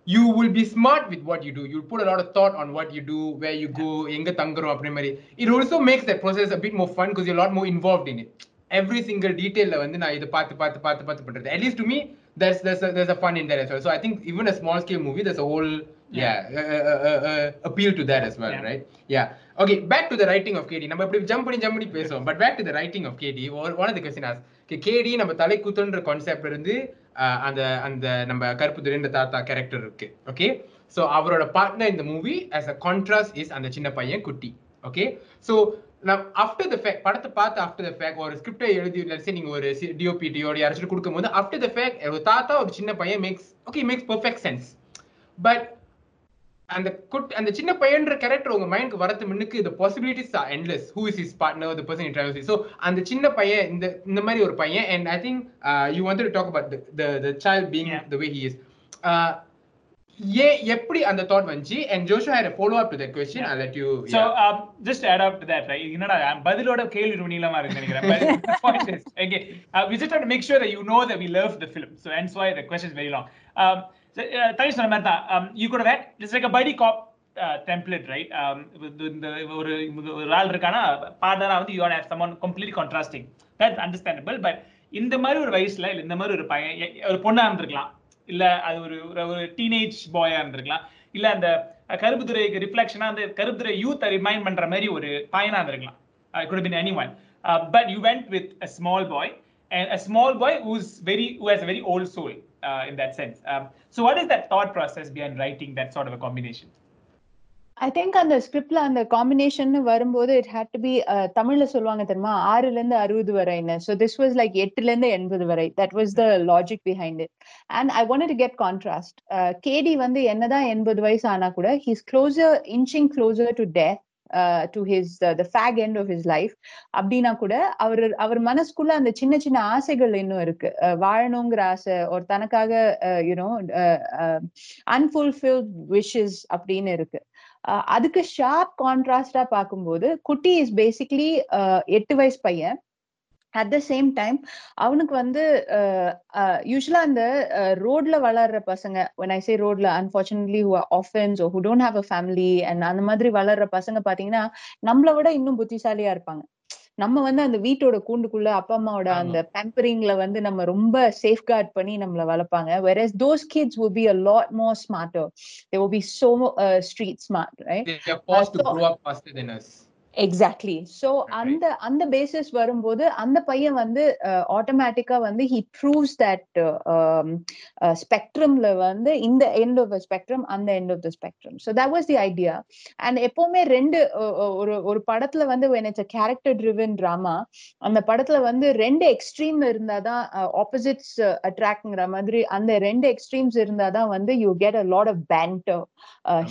B: you will be smart with what you do. You'll put a lot of thought on what you do, where you go, எங்க தங்குறோம் அப்படி மாதிரி. It also makes that process a bit more fun because you're a lot more involved in it. Every single detail ல வந்து நான் இதை பார்த்து பார்த்து பார்த்து பார்த்து பண்றது. At least to me, there's there's a, there's a fun in that as well. So I think even a small scale movie, there's a whole yeah, uh, uh, uh, uh, appeal to that as well,
C: Yeah.
B: right? Yeah. Okay, back to the writing of KD. நம்ம இப்படி jump பண்ணி jump பண்ணி பேசுவோம் but back to the writing of KD one of the question as KD நம்ம தலை குத்துன்ற concept இருந்து uh, அந்த அந்த நம்ம கருப்பு துரைன்ற தாத்தா கேரக்டர் இருக்கு ஓகே ஸோ அவரோட பார்ட்னர் இந்த movie as a contrast is அந்த சின்ன பையன் குட்டி ஓகே ஸோ நான் ஆஃப்டர் த ஃபேக் படத்தை பார்த்து ஆஃப்டர் த ஃபேக் ஒரு ஸ்கிரிப்டை எழுதி லட்சம் நீங்க ஒரு டிஓபிடியோட யாராச்சும் கொடுக்கும்போது ஆஃப்டர் த ஃபேக் ஒரு தாத்தா ஒரு சின்ன பையன் makes okay makes perfect sense but அந்த குட் அந்த சின்ன பையன்ற கேரக்டர் உங்க மைண்டுக்கு வரது முன்னுக்கு are endless. Who is his partner the person he travels with. So அந்த சின்ன பையன் இந்த இந்த மாதிரி ஒரு பையன் and i think uh, you wanted to talk about the the, the child being
C: Yeah.
B: the way he is uh, ஏ எப்படி அந்த தாட் வந்துச்சு follow up to that question i'll let you
C: So
B: yeah.
C: um, just to add up to that, right? என்னடா பதிலோட கேள்வி ரொம்ப நீளமா இருக்குன்னு நினைக்கிறேன். Uh, we just have to make sure that you know that we love the film. So hence why the question is very long. Um, so, uh, தனி சொன்ன மாதிரி தான் um, had just like a buddy cop uh, template, right? Um, இந்த ஒரு ஒரு ஆள் இருக்கானா பார்ட்னரா வந்து you want to have someone completely contrasting. That's understandable. But இந்த மாதிரி ஒரு வயசுல இல்ல இந்த மாதிரி ஒரு பையன் ஒரு பொண்ணா இருந்திருக்கலாம் இல்ல அது ஒரு ஒரு டீனேஜ் பாயா இருந்திருக்கலாம் இல்ல அந்த கருப்புத்துறைக்கு ரிஃப்ளெக்ஷனா அந்த கருப்புத்துறை யூத் ரிமைண்ட் பண்ற மாதிரி ஒரு பயனா இருந்திருக்கலாம் could been anyone but you went with a small boy and a small boy whose very who has very old soul in that sense so what is that thought process behind writing that sort of a combination
A: writing that sort of a combination I think அந்த ஸ்கிரிப்ட்ல அந்த combination வரும்போது it had to be தமிழ்ல சொல்லுவாங்க தெரியுமா? ஆறுல இருந்து அறுபது வரைன்னு ஸோ திஸ் வாஸ் லைக் எட்டுல இருந்து எண்பது வரை. That was the logic behind it and I want to get contrast KD வந்து என்னதான் எண்பது வயசு ஆனா கூட he's closer inching closer to death to his the fag end of his life அப்படின்னா கூட அவர் அவர் மனசுக்குள்ள அந்த சின்ன சின்ன ஆசைகள் இன்னும் இருக்கு. அஹ் வாழணுங்கிற ஆசை ஒரு தனக்காக யூனோ அன்ஃபுல்ஃபில் விஷஸ் அப்படின்னு இருக்கு. அதுக்கு ஷார்ப் கான்ட்ராஸ்டா பார்க்கும்போது குட்டி இஸ் பேசிக்லி எட்டு வயசு பையன். அட் த சேம் டைம் அவனுக்கு வந்து யூஸ்வலா அந்த ரோட்ல வளர்ற பசங்க ஒன் ஐ சே ரோட்ல unfortunately who orphans who don't have a family and அந்த மாதிரி வளர்ற பசங்க பாத்தீங்கன்னா நம்மளை விட இன்னும் புத்திசாலியா இருப்பாங்க. நம்ம வந்து அந்த வீட்டோட கூண்டுக்குள்ள அப்பா அம்மாவோட. அந்த பேம்பரிங்ல வந்து நம்ம ரொம்ப சேஃப்கார்ட் பண்ணி நம்மள வளர்ப்பாங்க whereas those kids will be a lot more smarter they will be so uh, street smart right
B: they are forced to
A: so-
B: grow up faster than us
A: exactly
B: so.
A: அந்த அந்த பேசிஸ் வரும்போது அந்த பையன் வந்து ஆட்டோமேட்டிக்கா வந்து ஹி ப்ரூவ்ஸ் தட் ஸ்பெக்ட்ரம்ல வந்து இந்த எண்ட் ஆஃப் த ஸ்பெக்ட்ரம் அந்த end of the spectrum so that was the idea and எப்பவுமே ரெண்டு ஒரு ஒரு படத்துல வந்து when it's a character driven drama அந்த படத்துல வந்து ரெண்டு எக்ஸ்ட்ரீம் இருந்தாதான் ஆப்போசிட்ஸ் அட்ராக்ட்ங்கிற மாதிரி அந்த ரெண்டு எக்ஸ்ட்ரீம்ஸ் இருந்தாதான் வந்து you get a lot of banter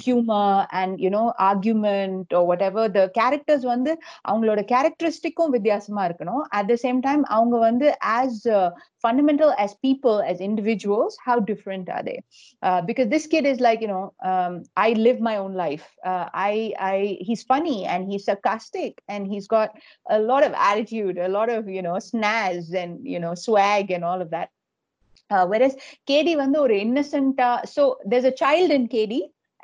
A: humour and you know argument whatever the characters வந்து அவங்களோட கேரக்டரிஸ்டிக்கும் வித்தியாசமா இருக்கணும் அட் த சேம் டைம் அவங்க வந்து as fundamental as people as individuals how different are they uh, because this kid is like you know um, i live my own life uh, i i he's funny and he's sarcastic and he's got a lot of attitude a lot of you know snazz and you know swag and all of that uh, whereas KD வந்து ஒரு innocent so there's a child in KD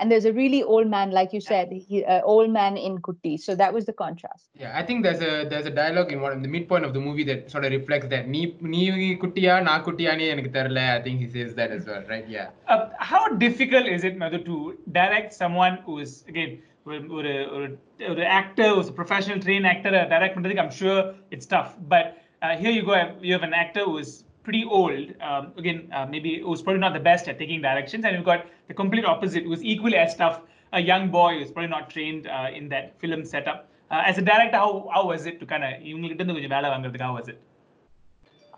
A: and there's a really old man like you said he, uh, old man in Kutti so that was the contrast
B: Yeah, I think there's a there's a dialogue in one in the midpoint of the movie that sort of reflects that. நீ நீ குட்டியா நான் குட்டியானே எனக்கு தெரியல. I think he says that as well, right? Yeah.
C: uh, how difficult is it Madhu to direct someone who is again ஒரு ஒரு ஒரு ஒரு actor who's a professional trained actor direct பண்றதுக்கு I'm sure it's tough but uh, here you go you have an actor who is pretty old. Um, again, uh, maybe it was probably not the best at taking directions, and we've got the complete opposite, who was equally as tough. A young boy who's probably not trained uh, in that film setup. Uh, as a director, how how was it to kind of இவங்ககிட்ட இருந்து கொஞ்சம் வேலை வாங்குறதுக்கு how was it?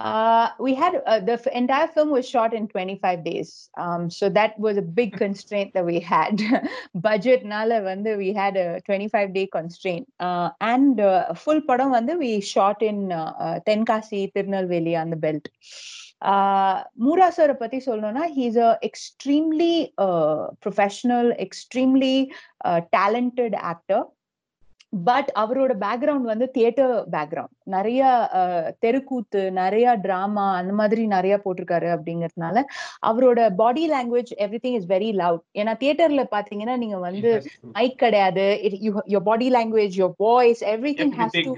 A: Uh, we had uh, the f- entire film was shot in 25 days. Um, so that was a big constraint that we had. Budget nala வந்து we had a 25 day constraint. Uh, and uh, full padam வந்து we shot in uh, uh, Tenkasi, Tirunelveli on the belt. Uh, Mura sir பத்தி சொல்லணும்னா he's a extremely uh, professional, extremely uh, talented actor. but அவரோட background வந்து theatre background நிறைய தெருக்கூத்து நிறைய drama அந்த மாதிரி நிறைய போட்டிருக்காரு அப்படிங்கறதுனால அவரோட body language everything is very loud ஏன்னா தியேட்டர்ல பாத்தீங்கன்னா நீங்க வந்து. மைக் கிடையாது. Your body language your voice
C: everything
A: has to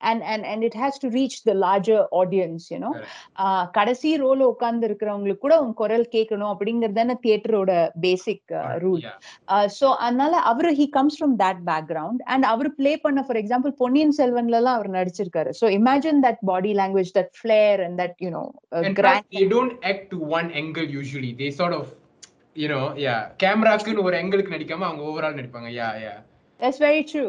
C: yeah.
A: Reach and and and it has to reach the larger audience you know
B: Correct.
A: ஆஹ் கடைசி ரோல உட்கார்ந்து இருக்கிறவங்களுக்கு கூட உங்க குரல் கேட்கணும் அப்படிங்கறது தானே தியேட்டரோட பேசிக் ரூல். ஸோ அதனால அவரு he comes from that background and our play பண்ண ஃபார் எக்ஸாம்பிள் பொன்னியின் செல்வன்ல எல்லாம் அவர் நடிச்சிருக்காரு so imagine that body language that flair and that
B: you know
A: grand
B: they don't act to one angle usually. They sort of, you know, yeah, கேமராக்குன்னு ஒரு எங்களுக்கு நடிக்காம அவங்க ஓவரால் நடிப்பாங்க yeah yeah
A: that's very true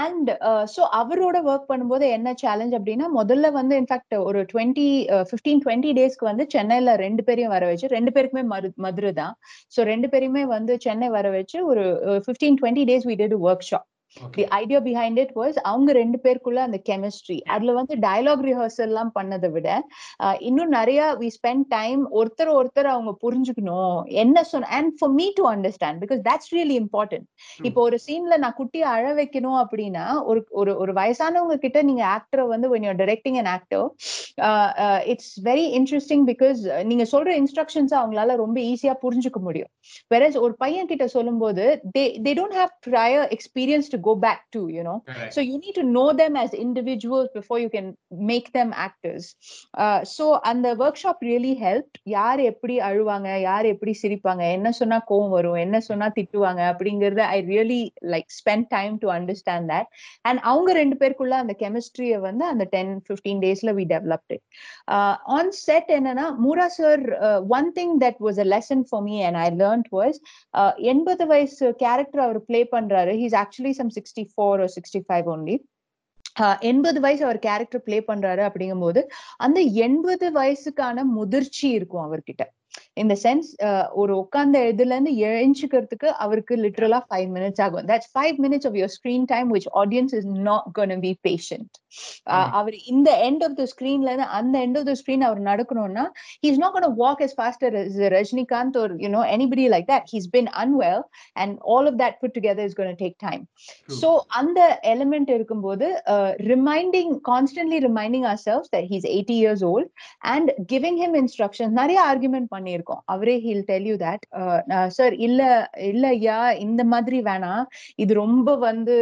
A: and so அவரோட work பண்ணும்போது என்ன challenge அப்படின்னா முதல்ல வந்து இன்ஃபேக்ட் ஒரு டுவெண்ட்டி ஃபிஃப்டீன் டுவெண்ட்டி டேஸ்க்கு வந்து சென்னையில ரெண்டு பேரையும் வர வச்சு ரெண்டு பேருக்குமே மரு மதுரை தான் ஸோ ரெண்டு பேருமே வந்து சென்னை வர வச்சு ஒரு fifteen twenty days we did workshop
B: the
A: idea behind it was அவங்க ரெண்டு பேருக்குள்ள அந்த கெமிஸ்ட்ரி அதுல வந்து டயலாக் ரிஹர்சல் எல்லாம் பண்ணதை விட இன்னும் நிறைய வி ஸ்பெண்ட் டைம் ஒருத்தர் ஒருத்தர் அவங்க புரிஞ்சுக்கணும். என்ன சொன்ன and for me to understand because that's really important இப்போ ஒரு சீன்ல நான் குட்டியை அழ வைக்கணும் அப்படின்னா ஒரு ஒரு ஒரு வயசானவங்க கிட்ட நீங்க ஆக்டரை வந்து when you're directing an actor uh, uh, it's very interesting because uh, நீங்க சொல்ற இன்ஸ்ட்ரக்ஷன்ஸ் அவங்களால ரொம்ப ஈஸியா புரிஞ்சுக்க முடியும். Whereas ஒரு பையன் கிட்ட சொல்லும்போது they don't have prior experience to go back to you know.
B: Correct.
A: so you need to know them as individuals before you can make them actors. Uh, so அந்த ஒர்க் ஷாப் ரியலி ஹெல்ப் யார் எப்படி அழுவாங்க? யார் எப்படி சிரிப்பாங்க? என்ன சொன்னா கோவம் வரும்? என்ன சொன்னா திட்டுவாங்க? அப்படிங்கறத I really like spend time to understand that and அவங்க ரெண்டு பேருக்குள்ள அந்த கெமிஸ்ட்ரியை வந்து அந்த டென் ஃபிஃப்டீன் டேஸ்ல we developed it on set என்னன்னா Moora sir one thing that was a lesson for me and I learnt was எண்பது வயசு கேரக்டர் அவர் பிளே பண்றாரு. He's actually some sixty four sixty five only எண்பது வயசு அவர் character play பண்றாரு அப்படிங்கும்போது அந்த எண்பது வயசுக்கான முதிர்ச்சி இருக்கும் அவர்கிட்ட. இந்த சென்ஸ் ஒரு உட்கார்ந்த இதுல இருந்து எழுஞ்சுக்கிறதுக்கு அவருக்கு லிட்டரலா ஃபைவ் மினிட்ஸ் ஆகும். That's five minutes of your screen time which audience is not gonna be patient அவர் இந்த எண்ட் ஆஃப் த ஸ்கிரீன்ல இருந்து அந்த எண்ட் ஆஃப் த ஸ்கிரீன் அவர் நடக்கணும்னா he's not gonna walk as faster as Rajinikanth or you know anybody like that. He's been unwell and all of that put together is going to take time.
B: True.
A: so அந்த element இருக்கும்போது reminding constantly reminding ourselves that he's eighty years old and giving him instruction நிறைய argument பண்ணியிருக்கோம். அவரே he'll tell you that sir இல்ல இல்ல ஐயா இந்த மாதிரி வேணாம். இது ரொம்ப வந்து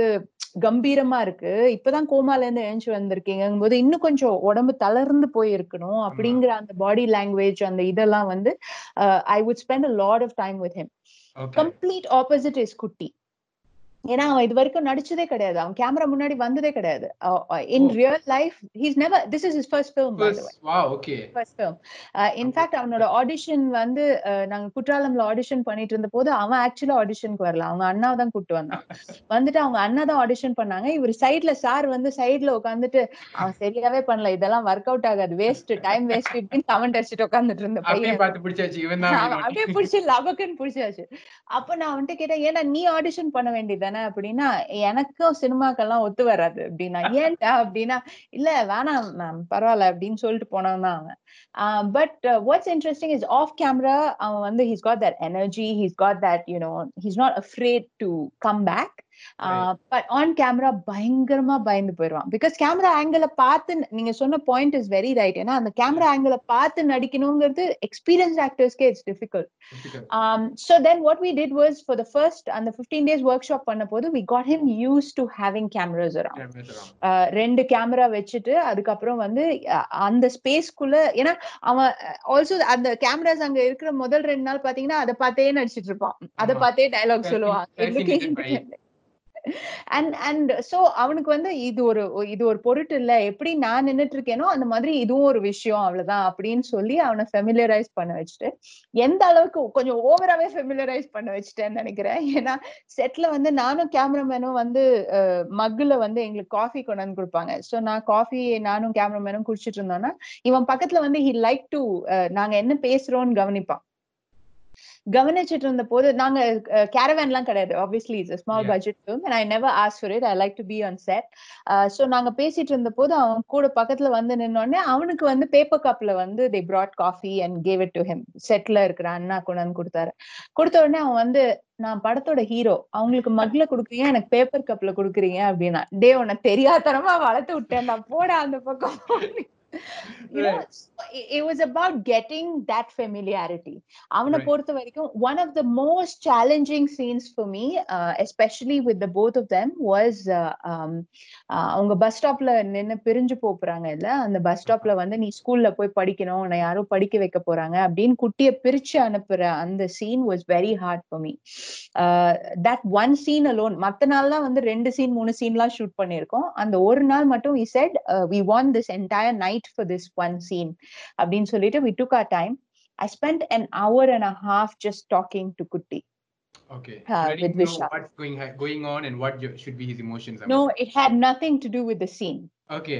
A: கம்பீரமா இருக்கு. இப்பதான் கோமால இருந்து எழுந்து வந்திருக்கீங்கும் போது இன்னும் கொஞ்சம் உடம்பு தளர்ந்து போயிருக்கணும் அப்படிங்கிற அந்த பாடி லாங்குவேஜ் அந்த இதெல்லாம் வந்து I would spend a lot of time with
B: him.
A: Complete opposite is Kutty. ஏன்னா அவன் இது வரைக்கும் நடிச்சதே கிடையாது. அவன் கேமரா முன்னாடி வந்ததே கிடையாது. In. Real life he's never this is is
B: first film. First
A: film in fact அவனோட ஆடிஷன் வந்து நாங்க குற்றாலம்ல ஆடிஷன் பண்ணிட்டு இருந்த போது அவன் ஆக்சுவலா ஆடிஷனுக்கு வரல. அவங்க அண்ணா தான் கூட்டு வந்தான். வந்துட்டு அவங்க அண்ணா தான் ஆடிஷன் பண்ணாங்க. இவர் சைடுல சார் வந்து சைடுல உட்காந்துட்டு அவன் சரியாவே பண்ணல. இதெல்லாம் ஒர்க் அவுட் ஆகாது. வேஸ்ட் டைம் வேஸ்ட் இப்படின்னு கமெண்ட் அடிச்சுட்டு உட்காந்துட்டு இருந்த பையன். அப்படியே பிடிச்சி லபக்குன்னு பிடிச்சாச்சு. அப்ப நான் வந்துட்டு கேட்டேன் ஏன்னா நீ ஆடிஷன் பண்ண தானே அப்படின்னா எனக்கும் சினிமாக்கெல்லாம் ஒத்து வராது. அப்படின்னா ஏன்டா அப்படின்னா இல்ல வேணாம் மேம் பரவாயில்ல அப்படின்னு சொல்லிட்டு போனவன் தான் அவன். But what's interesting is off camera அவன் வந்து he's got that energy he's got that you know he's not afraid to come back but on camera பயங்கரமா பயந்து போயிடுவான் பிகாஸ் கேமரா ஆங்கிள பார்த்து நீங்க சொன்ன பாயிண்ட் இஸ் வெரி ரைட் ஏன்னா அந்த கேமரா ஆங்கிள பார்த்து நடிக்கணுங்கிறது experience ஆக்டர்ஸ்க்கே it's
B: difficult
A: Difficult. so then what we did was for the first and the 15 days workshop பண்ண போது we got him used to having cameras around
B: Cameras around.
A: uh, ரெண்டு camera வச்சுட்டு அதுக்கப்புறம் வந்து அந்த ஸ்பேஸ்க்குள்ள ஏன்னா அவன் ஆல்சோ அந்த கேமராஸ் அங்க இருக்கிற முதல் ரெண்டு நாள் பாத்தீங்கன்னா அதை பார்த்தே நடிச்சிட்டு இருப்பான் அதை. பார்த்தே
B: Fascin-
A: சொல்லுவான். அண்ட் அண்ட் சோ அவனுக்கு வந்து இது ஒரு இது ஒரு பொருட்டு இல்ல. எப்படி நான் நின்னுட்டு இருக்கேனோ அந்த மாதிரி இதுவும் ஒரு விஷயம் அவ்வளவுதான் அப்படின்னு சொல்லி அவனை ஃபெமிலியரைஸ் பண்ண வச்சுட்டு எந்த அளவுக்கு கொஞ்சம் ஓவராவே ஃபெமிலியரைஸ் பண்ண வச்சுட்டேன்னு நினைக்கிறேன். ஏன்னா செட்ல வந்து நானும் கேமராமேனும் வந்து மக்குல வந்து எங்களுக்கு காஃபி கொண்டாந்து கொடுப்பாங்க. சோ நான் காஃபி நானும் கேமராமேனும் குடிச்சிட்டு இருந்தோம்னா இவன் பக்கத்துல வந்து ஹி லைக் டு நாங்க என்ன பேசுறோம்னு கவனிப்பான். கவனிச்சிட்டு இருந்த போது நாங்க கேரவேன் எல்லாம் கிடையாது. Obviously it's
B: small.
A: Budget film and I never ask for it I like to be on set so நாங்க பேசிட்டு இருந்த போது அவன் கூட பக்கத்துல வந்து நின்னோடனே அவனுக்கு வந்து பேப்பர் கப்ல வந்து they brought coffee and gave it to him செட்ல இருக்கிற அண்ணா கொண்டாந்து கொடுத்தாரு. கொடுத்த உடனே அவன் வந்து நான் படத்தோட ஹீரோ அவங்களுக்கு மக்ல குடுக்குறீங்க எனக்கு பேப்பர் கப்ல குடுக்குறீங்க அப்படின்னா டே உன்னை தெரியாதனமா வளர்த்து விட்டேன் நான் போட அந்த பக்கம். You know
B: Right.
A: so it, was about getting that familiarity அவனை. பொறுத்த வரைக்கும் one of the most challenging scenes for me uh, especially with the both of them was uh, um, uh, அவங்க பஸ் ஸ்டாப்ல நின்னு பிரிஞ்சு போறாங்க இல்ல அந்த பஸ் ஸ்டாப்ல வந்து நீ ஸ்கூல்ல போய் படிக்கணும் உன்னை யாரோ படிக்க வைக்க போறாங்க அப்படின்னு குட்டிய பிரிச்சு அனுப்புற அந்த scene was very hard for me uh, that one scene alone மத்த நாள்லாம் வந்து ரெண்டு சீன் மூணு சீன்லாம் ஷூட் பண்ணிருக்கோம் அந்த ஒரு நாள் மட்டும் we said uh, we want this entire night for this one scene அப்படின்னு சொல்லிட்டு we took our time I spent an hour and a half just talking to Kutti.
B: Okay.
A: Uh,
B: Letting
A: with
B: know
A: Vishal.
B: what's going ha- going on and what you- should be his emotions. I
A: No,
B: mean.
A: it had nothing to do with the scene.
B: Okay.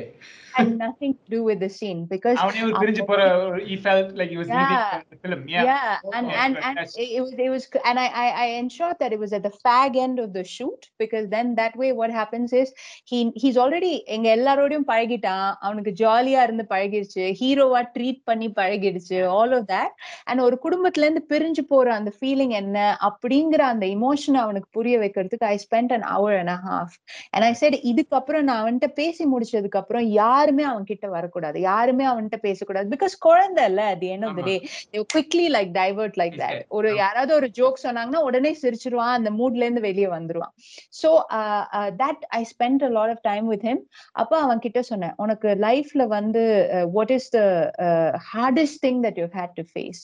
A: Had nothing to do with the scene because
C: அவனே ஒரு
A: அவன்
C: பிரிஞ்சு போற he felt like he was
A: Yeah.
C: leaving the film yeah,
A: yeah, and
C: Oh,
A: and
C: right,
A: and
C: that's-
A: it, it was it was and I, I I ensured that it was at the fag end of the shoot because then that way what happens is he he's already எங்க எல்லாரோடையும் பழகிட்டான் அவனுக்கு ஜாலியா இருந்து பழகிடுச்சு ஹீரோவா treat பண்ணி பழகிடுச்சு all of that and ஒரு குடும்பத்துல இருந்து பிரிஞ்சு போற அந்த ஃபீலிங் என்ன அப்படிங்கிற அந்த இமோஷனை அவனுக்கு புரிய வைக்கிறதுக்கு I spend an hour and a half. And I said இதுக்கப்புறம் நான் அவன்கிட்ட பேசி முடிச்சதுக்கு அப்புறம் யாருமே அவன் கிட்ட வரக்கூடாது. யாருமே அவன்கிட்ட பேசக்கூடாது. பிகாஸ் குழந்தை இல்ல at the end of the
B: ஆமா.
A: day they quickly like divert like that.
B: Exactly.
A: ஒரு. யாராவது ஒரு ஜோக் சொன்னாங்கன்னா உடனே சிரிச்சிருவான் அந்த மூட்ல இருந்து வெளியே வந்துருவான். So that I spend a lot of time with him அப்ப அவன் கிட்ட சொன்னேன் உனக்கு லைஃப்ல வந்து what is the hardest thing that you had to face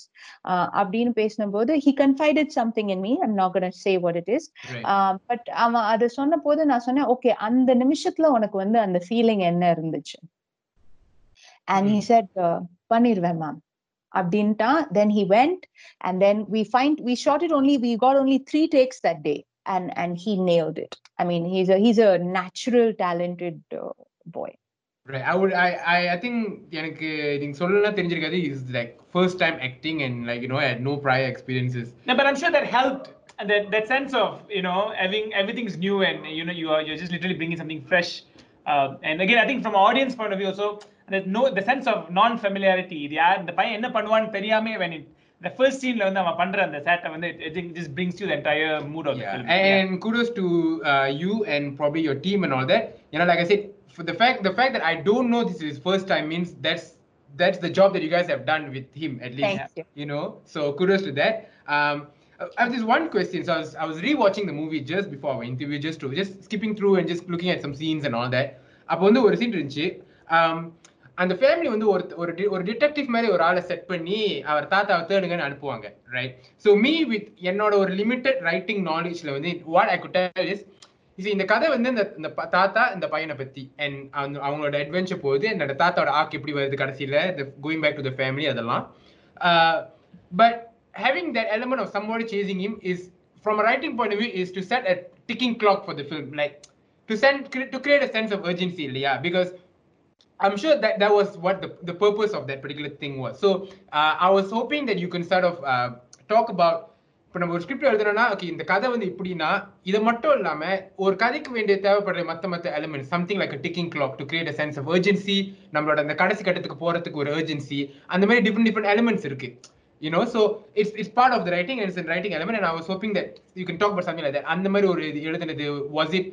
A: அப்படின்னு பேசினபோது he confided something in me I'm not gonna say what it is
B: Right.
A: பட் அவன் அதை சொன்ன போது நான் சொன்னேன் ஓகே அந்த நிமிஷத்துல உனக்கு வந்து அந்த ஃபீலிங் என்ன இருந்துச்சு அண்ட் ஹி செட் பண்ணிருவேன் மேம் அப்படின்ட்டான் then he went and then we find we shot it only we got only three takes that day and and he nailed it I mean he's he's a natural talented boy
B: Right. I would. I. I. I think எனக்கு நீங்க சொல்லலாம் தெரிஞ்சிருக்காது is like first time acting and like you know I had no prior experiences.
C: No, but I'm sure that helped. And that, that sense of you know having everything's new and you know you are you're just literally bringing something fresh. Uh, and again, I think from audience point of view also, there's no the sense of non-familiarity. The the பையன் என்ன பண்ணுவான்னு தெரியாம when it the first scene ல வந்து அவன் பண்ற அந்த சேட்டை வந்து it, it just brings you the entire mood of the
B: Yeah.
C: film.
B: And kudos to uh, you and probably your team and all that. You know, like I said, for the fact the fact that I don't know this is his first time means that's that's the job that you guys have done with him at least.
A: Thank you.
B: You know, so kudos to that. Um, I have this one question. So I was I was rewatching the movie just before our interview, just to just skipping through and just looking at some scenes and all that. அப்போ வந்து ஒரு scene இருந்துச்சு um, அந்த family வந்து ஒரு ஒரு ஒரு detective மாதிரி ஒரு ஆளை செட் பண்ணி அவர் தாத்தாவை தேடுங்கன்னு அனுப்புவாங்க ரைட் ஸோ மீ வித் என்னோட ஒரு லிமிட்டட் ரைட்டிங் நாலேஜ்ல வந்து வாட் ஐ குட் இஸ் இது இந்த கதை வந்து இந்த இந்த தாத்தா இந்த பையனை பத்தி அண்ட் அவங்களோட அட்வென்ச்சர் போகுது என்னோட தாத்தாவோட ஆக் எப்படி வருது கடைசியில going back to the family அதெல்லாம் uh, but having that element of somebody chasing him is from a writing point of view is to set a ticking clock for the film like to send to create a sense of urgency yeah because I'm sure that that was what the, the purpose of that particular thing was. So uh, I was hoping that you can sort of uh, talk about இப்போ நம்ம ஒரு script எழுதுறோம்னா okay இந்த கதை வந்து இப்படின்னா இது மட்டும் இல்லாம ஒரு கதைக்கு வேண்டிய தேவைப்படுற மத்த மத்த element something like ticking clock to create sense of urgency நம்மளோட அந்த கடைசி கட்டத்துக்கு போறதுக்கு ஒரு urgency அந்த மாதிரி டிஃப்ரெண்ட் டிஃப்ரெண்ட் எலிமெண்ட்ஸ் இருக்கு you know so it's it's part of the writing and it's a writing element and i was hoping that you can talk about something like that அந்த மாதிரி ஒரு இது எழுதுனது was it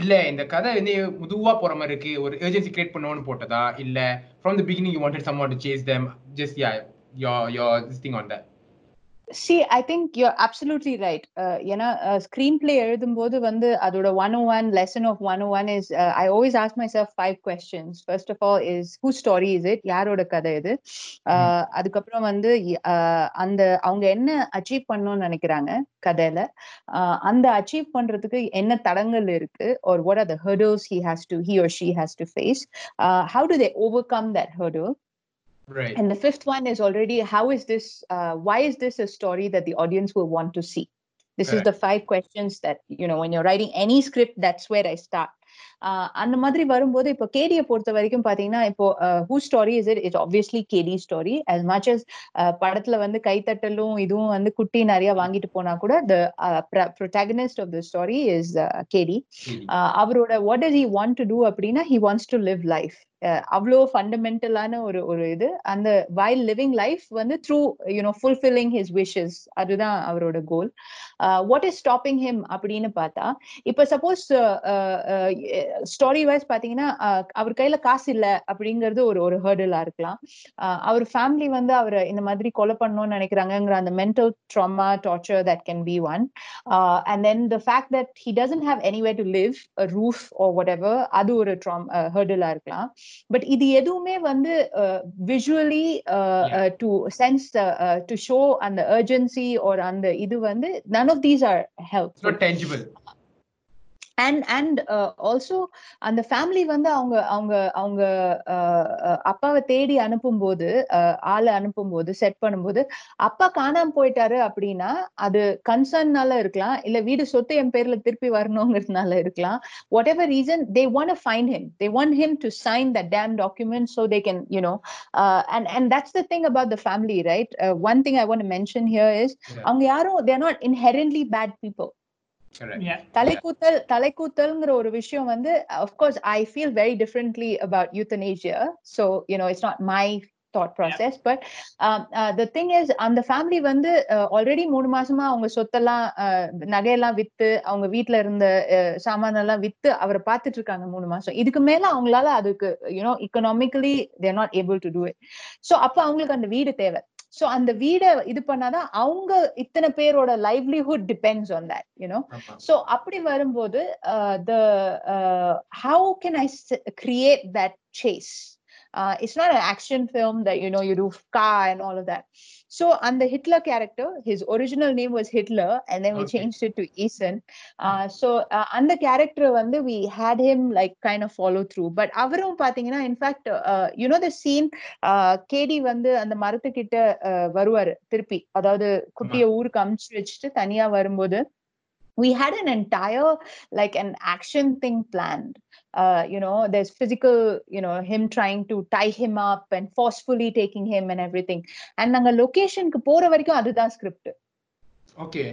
B: இல்ல இந்த கதை வந்து முதுவா போற மாதிரி இருக்கு ஒரு urgency கிரியேட் பண்ணணும்னு போட்டதா இல்ல from the beginning you wanted someone to chase them just yeah your your this thing on that
A: See, I think you're absolutely right. Uh, ஏன்னா ஸ்க்ரீன் பிளே எழுதும்போது வந்து அதோட one o one lesson of one o one is I always ask myself five questions first of all is who story is it யாரோட கதை இது? Uh, அதுக்கப்புறம் வந்து uh, அந்த அவங்க என்ன அச்சீவ் பண்ணணும்னு நினைக்கிறாங்க கதையில? Uh, அந்த அச்சீவ் பண்றதுக்கு என்ன தடங்கள் இருக்கு? Or what are the hurdles he has to he or she has to face? Uh, how do they overcome that hurdle?
B: Right.
A: and the fifth one is already how is this uh, why is this a story that the audience will want to see? This is the five questions that you know when you're writing any script that's where i start அந்த மாதிரி வரும்போது இப்போ கேடியை பொறுத்த வரைக்கும் பாத்தீங்கன்னா இப்போ who story is it it's obviously KD story as much as அஹ் படத்துல வந்து கைத்தட்டலும் இதுவும் வந்து குட்டி நிறைய வாங்கிட்டு போனா கூட protagonist of the story is uh, KD. அவரோட what does he want to do அப்படின்னா wants to live life. அஹ் அவ்வளோ ஃபண்டமெண்டலான ஒரு ஒரு இது. அந்த வைல் லிவிங் லைஃப் வந்து through you know fulfilling his wishes அதுதான் அவரோட goal what is stopping him அப்படின்னு பார்த்தா இப்ப சப்போஸ் ஸ்டோரி வைஸ் பாத்தீங்கன்னா அவர் கையில காசு இல்ல அப்படிங்கிறது ஒரு ஒரு ஹேர்டலா இருக்கலாம். அவர் ஃபேமிலி வந்து அவரை இந்த மாதிரி கொலை பண்ணணும்னு நினைக்கிறாங்கங்கிற அந்த mental trauma torture that can be one and then the fact that he doesn't have anywhere to live roof whatever அது ஒரு ட்ராம் ஹேர்டலா இருக்கலாம். பட் இது எதுவுமே வந்து visually to sense to show அந்த அர்ஜென்சி ஒரு அந்த இது வந்து none of these are
B: It's
A: helpful
B: not tangible.
A: And and also அந்த ஃபேமிலி வந்து அவங்க அவங்க அவங்க அப்பாவை தேடி அனுப்பும்போது ஆளை அனுப்பும்போது செட் பண்ணும்போது அப்பா காணாம போயிட்டாரு அப்படின்னா அது கன்சர்ன்னால இருக்கலாம் இல்ல வீடு சொத்து என் பேர்ல திருப்பி வரணுங்கிறதுனால இருக்கலாம் whatever reason they want find him they want him to sign the damn document so they can you know and and that's the thing about the family right one thing I want mention here
B: is.
A: அவங்க யாரும் they're not inherently
B: bad
C: people.
A: தலைக்கூத்தல் தலைக்கூத்தல்ங்கிற ஒரு விஷயம் வந்து of course I feel very differently about euthanasia so you know it's not my thought process but the thing is அந்த family வந்து already மூணு மாசமா அவங்க சொத்தெல்லாம் uh, நகையெல்லாம் வித்து அவங்க வீட்ல இருந்த uh, சாமானெல்லாம் வித்து அவரை பார்த்துட்டு இருக்காங்க மூணு மாசம். இதுக்கு மேல அவங்களால அதுக்கு you know economically they're not able to do it so அப்ப அவங்களுக்கு அந்த வீடு தேவை. ஸோ அந்த வீடை இது பண்ணாதான் அவங்க இத்தனை பேரோட livelihood depends on that
B: you know
A: so அப்படி வரும்போது uh, the uh, how can I s- create that chase? Uh, it's not an action film that you know you do So on the Hitler character, his original name was Hitler, and then we
B: Okay.
A: changed it to Ethan. Uh, so uh, on the character, வந்து we had him like kind of follow through. But அவரும் பாத்தீங்கன்னா in fact, uh, you know the scene, uh, கேடி வந்து அந்த மரத்துக்கிட்ட uh, வருவாரு திருப்பி அதாவது குட்டிய ஊருக்கு அமுச்சு வச்சுட்டு தனியா வரும்போது we had an entire like an action thing planned uh you know there's physical you know him trying to tie him up and forcefully taking him and everything and நாங்க லொகேஷனுக்கு போற வரைக்கும் அதுதான் ஸ்கிரிப்ட்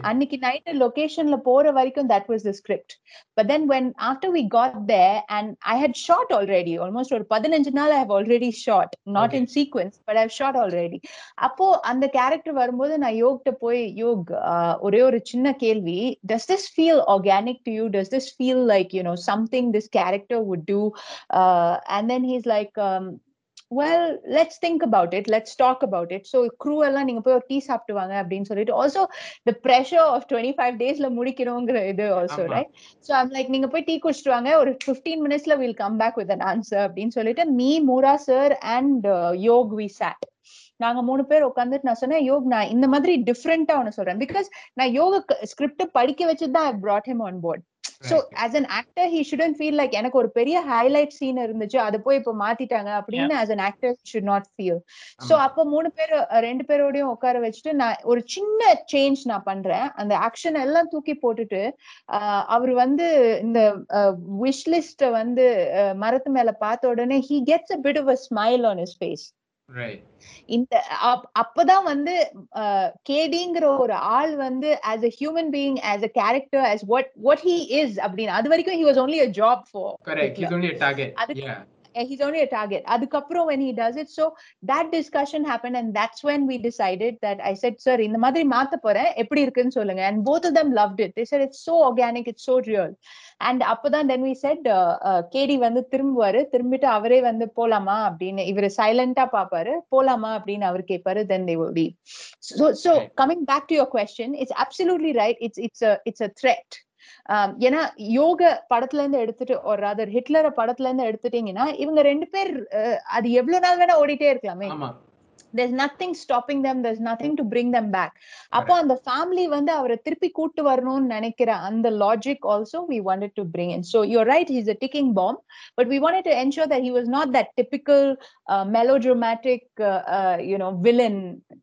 A: அன்னைக்கு நைட்டு லொகேஷன்ல போற வரைக்கும் that was the script but then when after we got there and i had shot already almost ஒரு பதினஞ்சு நாள் i have already shot not
B: Okay.
A: in sequence but i've shot already அப்போ அந்த character வரும்போது நான் யோகிட்ட போய் யோக் ஆஹ், ஒரே ஒரு சின்ன கேள்வி does this feel organic to you does this feel like you know something this character would do uh, and then he's well let's think about it. Let's talk about it. So crew எல்லாம் நீங்க போய் ஒரு tea சாப்பிட்டு வாங்க அப்படின்னு சொல்லிட்டு also the pressure of 25 டேஸ்ல முடிக்கணுங்கிற இது
B: also.
A: Right so I'm like நீங்க போய் டீ குடிச்சிட்டு வாங்க. ஒரு ஃபிஃப்டீன் மினிட்ஸ்ல will come back with an answer அப்படின்னு சொல்லிட்டு me Moora sir and Yog we sat நாங்க மூணு பேர் உட்காந்துட்டு நான் சொன்னேன் யோக் நான் இந்த மாதிரி டிஃப்ரெண்டா ஒன்னு சொல்றேன். பிகாஸ் நான் யோக ஸ்கிரிப்ட் படிக்க வச்சுட்டு தான் ஐ brought him on board. So
B: Right.
A: as an actor he shouldn't feel like எனக்கு ஒரு பெரிய ஹைலைட் சீன் இருந்துச்சு அது போய் இப்ப மாத்திட்டாங்க அப்படின்னு as an actor he should not feel
B: so.
A: அப்ப மூணு பேர் ரெண்டு பேரோடையும் உட்கார வச்சுட்டு நான் ஒரு சின்ன சேஞ்ச் நான் பண்றேன் அந்த ஆக்ஷன் எல்லாம் தூக்கி போட்டுட்டு அவர் வந்து இந்த விஷ் லிஸ்ட வந்து மரத்து மேல பார்த்த உடனே he gets a bit of a smile on his face
B: Right.
A: இந்த அப்- அப்பதான் வந்து கேடிங்கிற ஒரு ஆள் வந்து as a human being as a character as what what he is அப்படின்னு அது வரைக்கும் he was only a job for
B: Correct. He's
A: Hitler.
B: only a target.
A: Uh, he's only a target அதுக்கப்புறம் when he does it so that discussion happened and that's when we decided that i said sir இந்த மாதிரி மாத்த போறேன் எப்படி இருக்குன்னு சொல்லுங்க and both of them loved it they said it's so organic it's so real and அப்பதான் then we said uh, uh, கேடி வந்து திரும்புவாரு திரும்பிட்டு அவரே வந்து போலாமா அப்படின்னு இவரு சைலண்டா பாப்பாரு போலாமா அப்படின்னு அவர் கேட்பாரு then they will leave so so
B: Right.
A: coming back to your question it's absolutely right it's it's a it's a threat ஆம், ஏன்னா யோக படத்துல இருந்து எடுத்துட்டு ஒரு அதர் ஹிட்லரை படத்துல இருந்து எடுத்துட்டீங்கன்னா இவங்க ரெண்டு பேர் அது எவ்வளவு நாள் வேணா ஓடிட்டே இருக்கலாமே. there's nothing stopping them there's nothing to bring them back அப்போ அந்த ஃபேமிலி வந்து அவரை திருப்பி கூட்டு வரணும்னு நினைக்கிற அந்த logic also we wanted to bring in so you're right he's a ticking bomb but we wanted to ensure that he was not that typical uh, melodramatic uh, uh, you know villain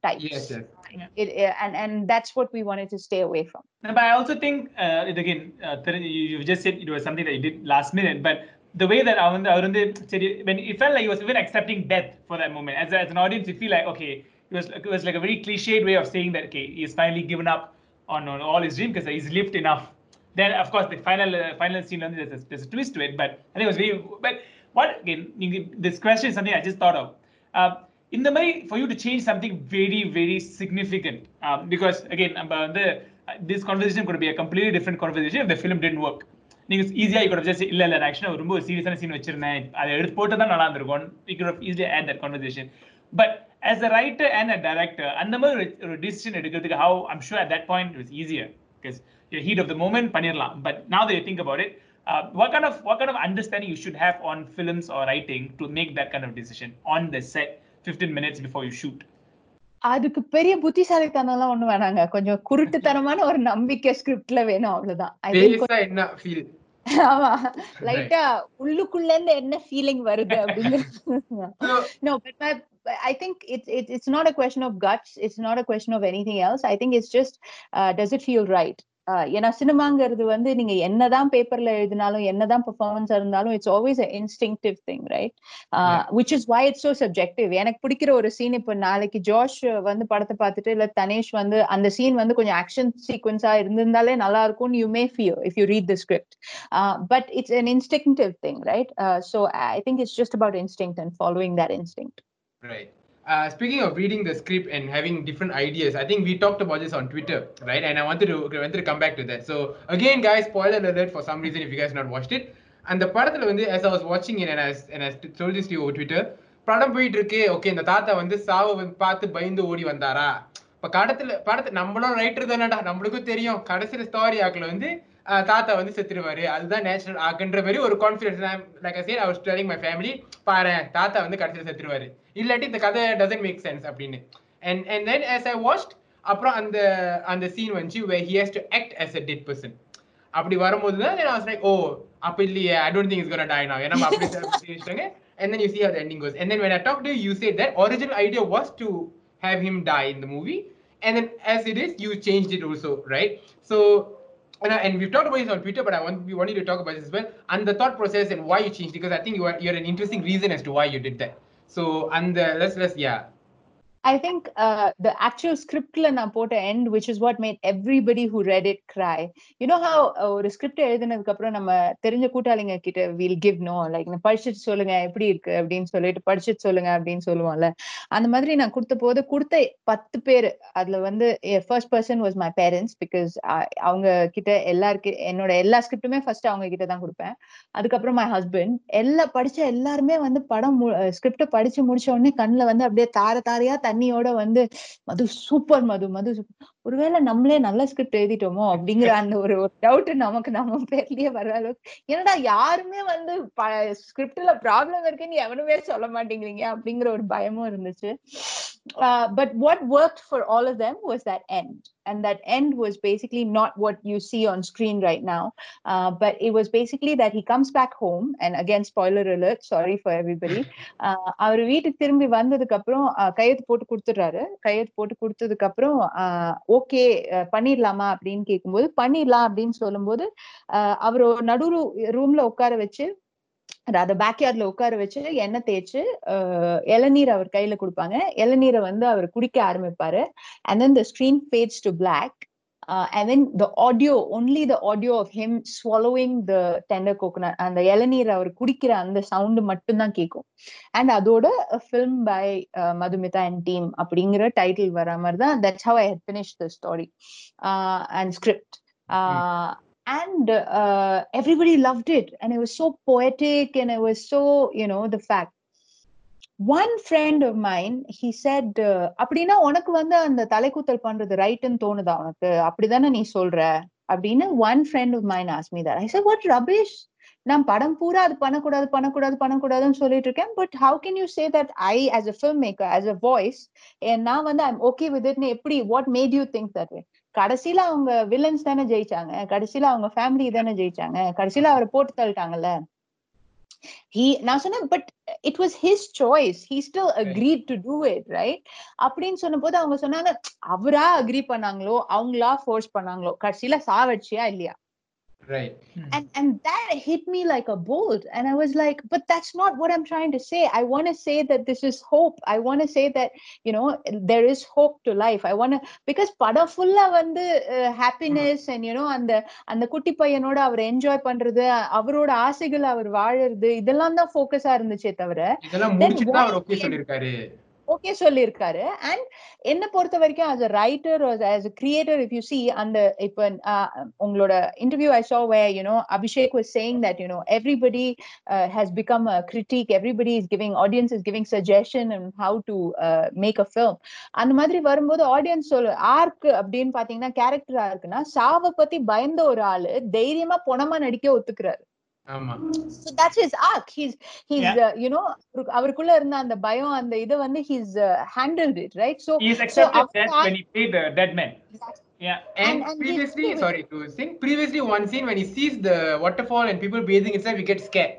A: type
B: yes yes
A: it, and and that's what we wanted to stay away from
C: No, but I also think uh, it again, uh, Thiru, you, you just said it was something that you did last minute, but the way that Arundhati said it, when it felt like he was even accepting death for that moment. As, as an audience, you feel like, okay, it was, it was like a very cliched way of saying that, okay, he's finally given up on, on all his dreams because he's lived enough. Then, of course, the final uh, final scene, there's a, there's a twist to it, but I think it was very. But what, again, you, this question is something I just thought of. Uh, in the way for you to change something very, very significant, um, because again, the, uh, this conversation could be a completely different conversation if the film didn't work. நீங்க ஈஸியா you could have just said, இல்ல இல்ல ஆக்சுவலா ரொம்ப சீரியஸான scene வச்சிருந்தேன் அதை எடுத்து போட்டு தான் நல்லா இருந்திருக்கும் have easily had that conversation but as a writer and a director அந்த மாதிரி ஒரு- decision எடுக்கிறதுக்கு how I'm sure at that point it was easier because your heat of the moment பண்ணிரலாம் but now that you think about it uh, what kind of what kind of understanding you should have on films or writing to make that kind of decision on the set 15 minutes before you shoot
A: அதுக்கு பெரிய புத்திசாலித்தனம் எல்லாம் ஒண்ணு வேணாங்க கொஞ்சம் குருட்டுத்தனமான ஒரு நம்பிக்கை ஸ்கிரிப்ட்ல வேணும் அவ்வளவுதான் I think
B: பேசா என்ன ஃபீல்
A: ஆமா லைட்டா உள்ளுக்குள்ள இருந்து என்ன ஃபீலிங் வருது அப்படிங்கிறது no but my i think it's it's it's not a question of guts it's not a question of anything else i think it's just uh, does it feel right uh, ஏன்னா சினிமாங்கிறது வந்து நீங்க என்னதான் பேப்பர்ல எழுதினாலும் என்னதான் பெர்ஃபார்மன்ஸ் இருந்தாலும் it's always instinctive thing right which is why it's so subjective எனக்கு பிடிக்கிற ஒரு சீன் இப்ப நாளைக்கு ஜோஷ் வந்து படத்தை பார்த்துட்டு இல்ல தனேஷ் வந்து அந்த சீன் வந்து கொஞ்சம் ஆக்ஷன் சீக்வன்ஸா இருந்திருந்தாலே நல்லா இருக்கும் you may you read the script. uh, but it's an instinctive thing right? uh, so i think it's just about instinct and following that instinct.
B: Right. Uh, speaking of reading the script and having different ideas, I think we talked about this on Twitter, right? And I wanted to wanted to come back to that. So again, guys, spoiler alert for some reason if you guys not watched it. அந்த படத்துல வந்து as I was watching it and I, and I told this to you over Twitter, படம் போயிட்டு இருக்கு okay இந்த தாத்தா வந்து சாவை வந்து பார்த்து பயந்து ஓடி வந்தாரா இப்ப கடத்துல படத்தை நம்மளும் ரைட்டர் தானடா நம்மளுக்கும் தெரியும் கடைசியில ஸ்டாரி ஆக்கல வந்து ஆஹ், தாத்தா வந்து செத்துருவாரு அதுதான் நேச்சுரல் ஆக்குன்ற மாதிரி ஒரு confidence like I said I was telling my family பாரு தாத்தா வந்து கடைசியில செத்துருவாரு இல்லாட்டி இந்த கதை டசன்ட் மேக் சென்ஸ் அப்படின்னு and and then as I watched அப்புறம் அந்த அந்த சீன் வந்துச்சு where he has to act as a dead person அப்படி வரும்போது தான் then I was like ஓ அப்ப இல்லையே I don't think it's gonna die now ஏன்னா அப்படி வச்சிட்டாங்க and then you see how the ending goes and then when I talked to you you said that original idea was to have him die in the movie and then as it is you changed it also right so and, I- and we've talked about this on Twitter, but I want we want you to talk about this as well and the thought process and why you changed it because I think you are you're an interesting reason as to why you did that. So and the, let's let's yeah
A: I think uh, the actual script நான் போட்ட end, which is what made everybody who read it cry. You know how uh, ஒரு script எழுதினதுக்கு அப்புறம் நம்ம தெரிஞ்ச கூட்டாளிங்க கிட்ட will give no like படிச்சுட்டு சொல்லுங்க எப்படி இருக்கு? அப்படின்னு சொல்லிட்டு படிச்சுட்டு சொல்லுங்க அப்படின்னு சொல்லுவோம்ல. அந்த மாதிரி நான் கொடுத்த போது கொடுத்த பத்து பேர் அதுல வந்து first person was my parents because அவங்க கிட்ட எல்லாருக்கு என்னோட எல்லா ஸ்கிரிப்டுமே ஃபர்ஸ்ட் அவங்க கிட்ட தான் கொடுப்பேன். அதுக்கப்புறம் மை ஹஸ்பண்ட் எல்லா படிச்ச எல்லாருமே வந்து படம் ஸ்கிரிப்ட படிச்சு முடிச்ச உடனே கண்ணுல வந்து அப்படியே தார தாரையா தண்ணியோட வந்து மது சூப்பர் மது மது super." ஒருவேளை நம்மளே நல்ல ஸ்கிரிப்ட் எழுதிட்டோமோ அப்படிங்கிற அந்த ஒரு டவுட் நமக்கு நம்ம பேர்லயே வர அளவுக்கு. என்னடா யாருமே வந்து ஸ்கிரிப்ட்ல ப்ராப்ளம் இருக்குன்னு எவனுமே சொல்ல மாட்டேங்கிறீங்க அப்படிங்கிற ஒரு பயமும் இருந்துச்சு. But what work for all of them was that end and that end was basically not what you see on screen right now. Uh, but it was basically that he comes back home and again spoiler alert sorry for everybody. Uh, அவர் வீட்டுக்கு திரும்பி வந்ததுக்கு அப்புறம் கையெழுத்து போட்டு கொடுத்துடுறாரு. கையெழுத்து போட்டு கொடுத்ததுக்கு அப்புறம் ஓகே பண்ணிடலாமா அப்படின்னு கேட்கும்போது பண்ணிடலாம் அப்படின்னு சொல்லும்போது அவர் நடுவு நடு ரூம்ல உட்கார வச்சு அதை பேக்யார்ட்ல உட்கார வச்சு எண்ணெய் தேய்ச்சு இளநீர் அவர் கையில கொடுப்பாங்க. இளநீரை வந்து அவர் குடிக்க ஆரம்பிப்பாரு. And then the screen fades to black uh, and then the audio only the audio of him swallowing the tender coconut அந்த இளநீர் அவர் குடிக்கிற அந்த சவுண்ட் மட்டும்தான் கேட்கும் அண்ட் அதோட film by Madhumita and team அப்படிங்கிற டைட்டில் வர மாதிரி தான் that's how I had finish the story and script and uh, everybody loved it and it was so poetic and it was so you know the fact one friend of mine he said அப்படின்னா உனக்கு வந்து அந்த தலைக்கூத்தல் பண்றது ரைட்டுன்னு தோணுதா உனக்கு? அப்படிதானே நீ சொல்ற? அப்படின்னு one friend of mine ask me Dhar I i said நான் படம் பூரா அது பண்ணக்கூடாது பண்ணக்கூடாது பண்ணக்கூடாதுன்னு சொல்லிட்டு இருக்கேன். But how can you say that I as a filmmaker as a voice நான் வந்து ஐம் ஓகே வித் இட்னு எப்படி what made you think that way கடைசியில அவங்க வில்லன்ஸ் தானே ஜெயிச்சாங்க. கடைசியில அவங்க ஃபேமிலி தானே ஜெயிச்சாங்க. கடைசியில அவரை போட்டு தள்ளிட்டாங்கல்ல. He நான் சொன்னேன் but it was his choice he still agreed to do it right அப்படின்னு சொன்ன போது அவங்க சொன்னாங்க அவரா அக்ரி பண்ணாங்களோ? அவங்களா ஃபோர்ஸ் பண்ணாங்களோ? கடைசியில சாவடிச்சியா இல்லையா?
B: Right
A: and and that hit me like a bolt and i was like but that's not what i'm trying to say i want to say that this is hope i want to say that you know there is hope to life i want to because படம் ஃபுல்லா வந்து happiness and you know அந்த அந்த குட்டி பையனோட அவர் enjoy பண்றது அவரோட ஆசைகள் அவர் வாழறது இதெல்லாம் தான் ஃபோக்கஸா இருந்துச்சே தவிர
B: இதெல்லாம் முடிச்சிட்டு அவர் ஓகே சொல்லிருக்காரு
A: ஓகே சொல்லியிருக்காரு அண்ட் என்ன பொறுத்த வரைக்கும் as a writer as a creator if you see அந்த இப்போ உங்களோட interview I saw way you know Abhishek was saying that you know everybody has become a critic everybody is giving audience is giving suggestion and how to make a film அந்த மாதிரி வரும்போது audience சொல்ல arc அப்படின்னு பாத்தீங்கன்னா character ஆர்க்குன்னா சாவை பத்தி பயந்த ஒரு ஆளு தைரியமா பொணமா நடிக்க ஒத்துக்கிறாரு
B: ஆமா
A: so that's his arc he's he's
C: Yeah.
A: uh, you know அவருக்கு- அவருக்குள்ள இருந்த அந்த பயம் அந்த இதை வந்து he's uh, handled it right so
C: He's accepted
A: after
C: that
A: that-
C: when he played the dead man. Yeah.
B: And,
A: And- and he
B: previously,
A: still-
B: sorry to sing, previously one scene when he sees the waterfall and people bathing inside, we get scared.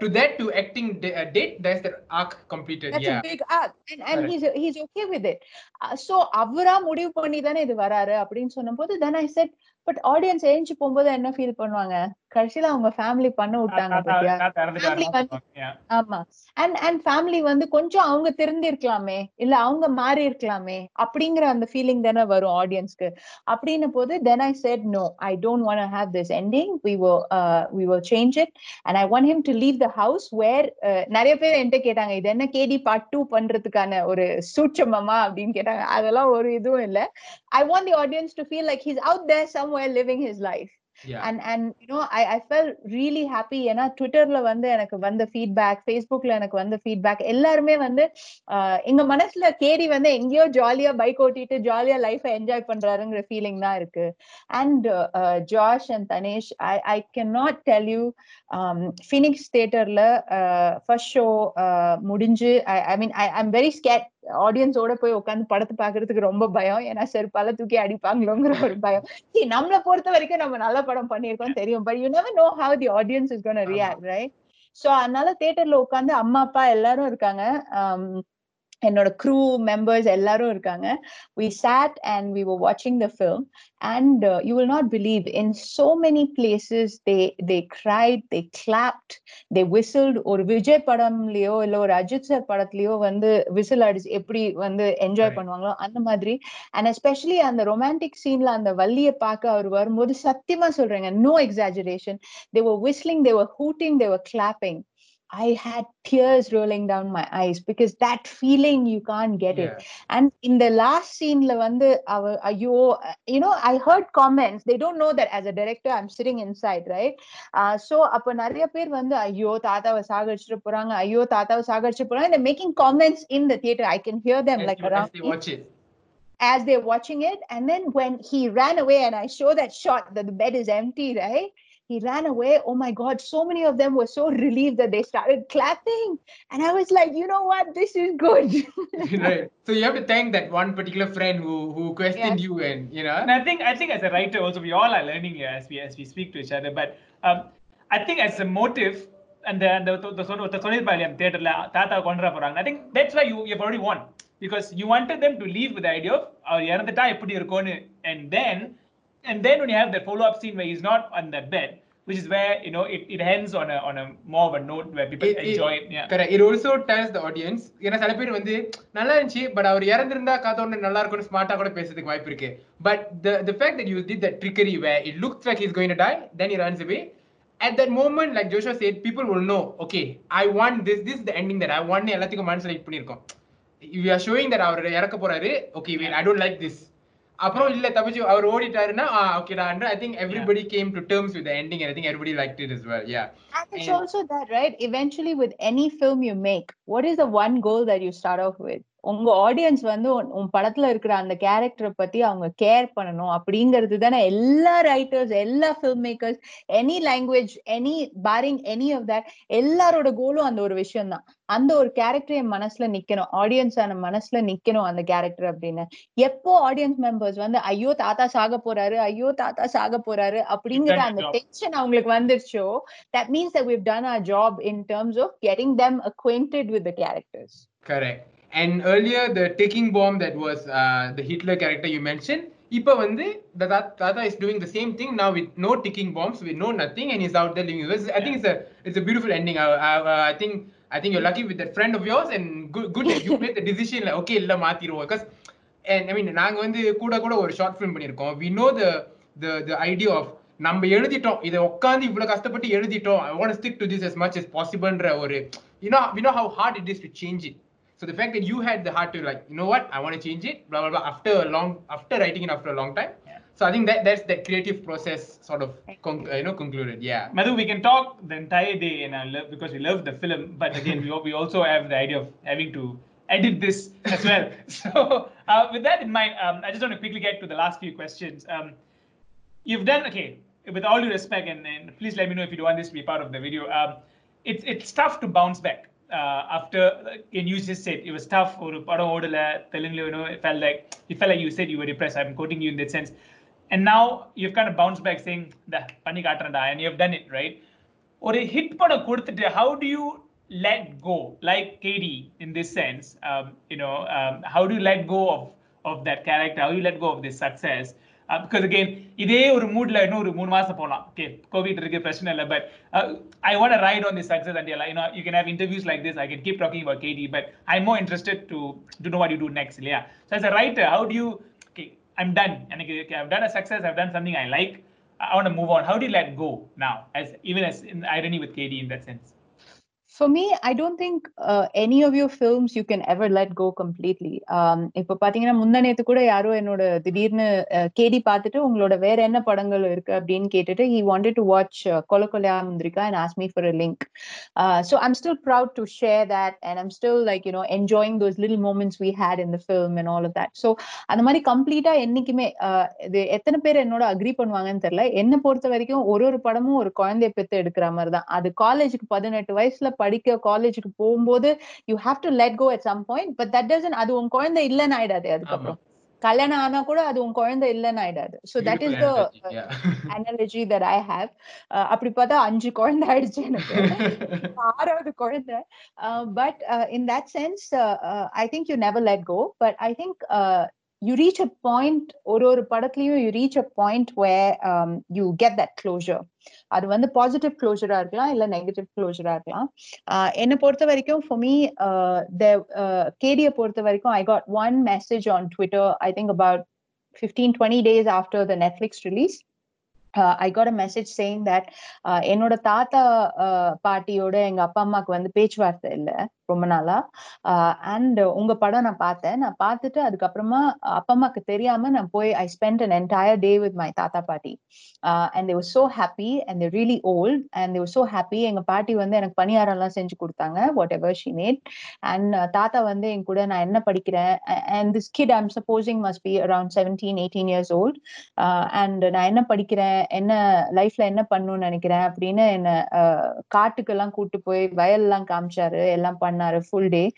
B: To that, to acting de- uh, date, that's the arc completed.
A: that's
B: yeah.
A: a big arc and, and
B: Correct.
A: he's he's okay with it uh, so அவரா முடிவு பண்ணி தானே இது வராரு அப்படின்னு சொன்னபோது then I said but audience எழுந்து போகும்போது என்ன ஃபீல் பண்ணுவாங்க கடைசியில அவங்க ஃபேமிலி பண்ண விட்டாங்க பாத்தியா. ஆமா. அண்ட் அண்ட் ஃபேமிலி வந்து கொஞ்சம் அவங்க திருந்தி இருக்கலாமே இல்ல அவங்க மாறி இருக்கலாமே. அப்படிங்கிற அந்த ஃபீலிங் தானே வரும் ஆடியன்ஸ்க்கு அப்படின்னு போது then I said no I don't want have this ending we we will change it. And i want him to leave the house where uh, நிறைய பேர் என்கிட்ட கேட்டாங்க இது என்ன கேடி பார்ட் டூ பண்றதுக்கான ஒரு சூட்சமமா? அப்படின்னு கேட்டாங்க. அதெல்லாம் ஒரு இதுவும் இல்ல. I want the audience to feel like he's out there somewhere living his life.
B: And
A: and you know I I fell really happy ஏன்னா ட்விட்டர்ல வந்து எனக்கு வந்த ஃபீட்பேக் ஃபேஸ்புக்ல எனக்கு வந்த ஃபீட்பேக் எல்லாருமே வந்து ஆஹ் எங்க மனசுல கேடி வந்து எங்கேயோ ஜாலியா பைக் ஓட்டிட்டு ஜாலியா லைஃபை என்ஜாய் பண்றாருங்கிற ஃபீலிங் தான் இருக்கு. And Josh and Dhanesh I I can not tell you Phoenix தியேட்டர்ல ஃபர்ஸ்ட் ஷோ முடிஞ்சு I I mean I I'm very scared ஆடியன்ஸோட போய் உட்காந்து படத்தை பாக்குறதுக்கு ரொம்ப பயம். ஏன்னா செருப்பால தூக்கி அடிப்பாங்களோங்கிற ஒரு பயம். நம்மள பொறுத்த வரைக்கும் நம்ம நல்ல படம் பண்ணியிருக்கோம் தெரியும். But you never know how the audience is going to
B: ஆமா.
A: react right? சோ அதனால தியேட்டர்ல உட்காந்து அம்மா அப்பா எல்லாரும் இருக்காங்க. என்னோட crew members எல்லாரும் இருக்காங்க we sat and we were watching the film and uh, you will not believe in so many places they they cried they clapped they whistled ஒரு விஜய் படம்லயோ இல்ல ஒரு அஜித் சார் படத்துலயோ வந்து விசில் அடிச்சு எப்படி வந்து என்ஜாய். பண்ணுவாங்களோ அந்த மாதிரி அண்ட் எஸ்பெஷலி அந்த ரொமான்டிக் சீன்ல அந்த வள்ளிய பார்க்க அவர் வரும்போது சத்தியமா சொல்றேங்க no exaggeration they were whistling they were hooting they were clapping I had tears rolling down my eyes because that feeling you can't get it.
B: Yeah.
A: And in the last scene, la வந்து அவ ஐயோ you know, I heard comments. They don't know that as a director, I'm sitting inside, right? Uh, so அப்ப நிறைய பேர் வந்து ஐயோ தாத்தாவை சாகடிச்சிட்டு போறாங்க ஐயோ தாத்தாவை சாகடிச்சிட்டு போறாங்க they're making comments in the theater. I can hear them
B: As
A: like
B: you- as
A: around
B: they
A: me
B: watch it.
A: as they're watching it. And then when he ran away, and I show that shot that the bed is empty, right? he ran away. Oh my God, so many of them were so relieved that they started clapping. And I was like, you know what? This is good.
B: right. So you have to thank that one particular friend who who questioned yes. you and you know.
C: And I think I think as a writer also we all are learning here as we as we speak to each other. But um, I think as a motive and the the the, the, the Sonil Balyam theatre Tata Kondra Parang. I think that's why you you've already won. Because you wanted them to leave with the idea of oh, and then and then when you have the follow up scene where he's not on that bed which is where you know it, it ends on a on a more of a note where people
B: It- it-
C: enjoy it. Yeah.
B: Correct it also tells the audience ஏன்னா சில பேர் வந்து நல்லா இருந்துச்சு but அவர் இறந்திருந்தா காத்தோட நல்லா இருக்கும்னு ஸ்மார்ட்டா கூட பேசுறதுக்கு வாய்ப்பு இருக்கு but the the fact that you did that trickery way it looks like is going to die then he runs away at that moment like joshua said people will know okay i want this this is the ending that i want எல்லாத்துக்கும் மனசுல hit பண்ணிருக்கோம் we are showing that அவர் இறக்க போறாரு okay wait i don't like this அப்புறம் இல்ல தப்பிச்சு அவர் ஓடிட்டாருன்னா ஓகேடா I think everybody came to terms with ending I think everybody like it as well yeah
A: And it's
B: And-
A: also that, right? Eventually, with any film you make, what is the one goal that you start off with? உங்க audience வந்து உன் படத்துல இருக்கிற அந்த கேரக்டரை பத்தி அவங்க care பண்ணணும் அப்படிங்கிறது தானே. எல்லா ரைட்டர்ஸ் எல்லா filmmakers any language any barring any of that எல்லாரோட கோலும் அந்த ஒரு விஷயம் தான் அந்த ஒரு கேரக்டர் என் மனசுல நிக்கணும். ஆடியன்ஸான மனசுல நிக்கணும் அந்த கேரக்டர் அப்படின்னு. எப்போ ஆடியன்ஸ் மெம்பர்ஸ் வந்து ஐயோ தாத்தா சாக போறாரு ஐயோ தாத்தா சாக போறாரு அப்படிங்கிற அந்த. டென்ஷன் அவங்களுக்கு வந்துருச்சோ that means that we've done our job in terms of getting them acquainted with the characters.
B: Correct. And earlier, the taking bomb that was uh, the Hitler character you mentioned, Ipa Vande, the Tat- Tata is doing the same thing now with no ticking bombs, with no nothing, and he's out there living. It's- I think it's a it's a beautiful ending. I, I, uh, I think I think you're lucky with that friend of yours, and good good that you made the decision like okay, இல்ல மாத்திருவோம் because and I mean நாங்க வந்து கூட கூட ஒரு short film பண்ணிருக்கோம் we know the the the idea of நம்ம எழுதிட்டோம் இதை உட்காந்து இவ்வளவு கஷ்டப்பட்டு எழுதிட்டோம் I want to stick to this as much as possibleன்ற ஒரு you know we know how hard it is to change it so the fact that you had the heart to like you know what I want to change it blah blah blah after a long after writing it after a long time
C: Yeah.
B: so I think that that's that creative process sort of con- uh, you know concluded yeah
C: Madhu, we can talk the entire day and I love because we love the film, but again, we, we also have the idea of having to edit this as well. So, uh, with that in mind, um, I just want to quickly get to the last few questions. Um, you've done okay. With all due respect, and, and please let me know if you don't want this to be part of the video. Um, it's it's tough to bounce back after. Like, and you just said it was tough. ஒரு படம் ஓடல தெலுங்குல you know it felt like it felt like you said you were depressed. I'm quoting you in that sense. And now you've kind of bounced back saying the பண்ணி காட்டுறேன்டா and you've done it right. ஒரு hit படம் கொடுத்துட்டு how do you let go like KD in this sense um, you know um, how do you let go of of that character how do you let go of this success Uh, because again இதே ஒரு மூட்ல இன்னும் ஒரு மூணு மாசம் போலாம் okay covid இருக்கு பிரச்சனை இல்லை but uh, I want to ride on this success until you know you can have interviews like this I can keep talking about KD but I'm more interested to to know what you do next yeah so as a writer how do you okay I'm done எனக்கு okay, I've done a success I've done something I like I want to move on. How do you let go now, as even as in irony with KD in that sense?
A: For me, I don't think uh, any of your films you can ever let go completely. Um, இப்போ பார்த்தீங்கன்னா நேத்து கூட யாரோ என்னோட திடீர்னு கேடி பார்த்துட்டு உங்களோட வேற என்ன படங்கள் இருக்கு அப்படின்னு கேட்டுட்டு he wanted to watch Kola Kolaya Mundhirika and ask me for a link so I'm still proud to share that and I'm still like you know enjoying those little moments we had in the film and all of that so அந்த மாதிரி கம்ப்ளீட்டா என்னைக்குமே இது எத்தனை பேர் என்னோட agri பண்ணுவாங்கன்னு தெரியல என்னை பொறுத்த வரைக்கும் ஒரு ஒரு படமும் ஒரு குழந்தைய பெற்று எடுக்கிற மாதிரி தான் அது காலேஜுக்கு பதினெட்டு வயசுல படிக்க காலேஜுக்கு போகும்போது you have to let go at some point but that doesn't அது உன் குழந்தை இல்லைன்னு ஆயிடாது அதுக்கப்புறம் கல்யாணம் ஆனா கூட அது உன் குழந்தை இல்லைன்னு ஆயிடாது so that is
B: the. Analogy
A: that I have அப்படி பார்த்தா அஞ்சு குழந்தை ஆயிடுச்சு எனக்கு. ஆறாவது குழந்தை. But in that sense I think you never let go but I think you reach a point ஒரு ஒரு படத்துலயும் you reach a point where you get that closure அது வந்து பாசிட்டிவ் க்ளோஷரா இருக்கலாம் இல்ல நெகட்டிவ் க்ளோஷரா இருக்கலாம். ஆஹ் என்னை பொறுத்த வரைக்கும் ஃபார் மீ கேடியை பொறுத்த வரைக்கும் I got one message on Twitter I think about fifteen twenty days after the Netflix release I got a message saying that என்னோட தாத்தா பாட்டியோட எங்க அப்பா அம்மாவுக்கு வந்து பேச்சுவார்த்தை இல்லை. ரொம்ப நாளா. அண்ட் உங்க படம் நான் பார்த்தேன். நான் பார்த்துட்டு அதுக்கப்புறமா அப்பா அம்மாக்கு தெரியாம நான் போய் I spend an entire day with my தாத்தா பாட்டி. And they're so happy and they're really old and they're so happy எங்க பாட்டி வந்து எனக்கு பணியாரம் எல்லாம் செஞ்சு கொடுத்தாங்க whatever she made and தாத்தா வந்து என் கூட நான் என்ன படிக்கிறேன்? And this kid I'm supposing must be around seventeen eighteen years old and நான் என்ன படிக்கிறேன்? என்ன லைஃப்ல என்ன பண்ணணும்னு நினைக்கிறேன்? அப்படின்னு என்ன காட்டுக்கெல்லாம் கூட்டு போய் வயல்லாம் காமிச்சாரு. எல்லாம் பண்ணாரு ஃபுல் டே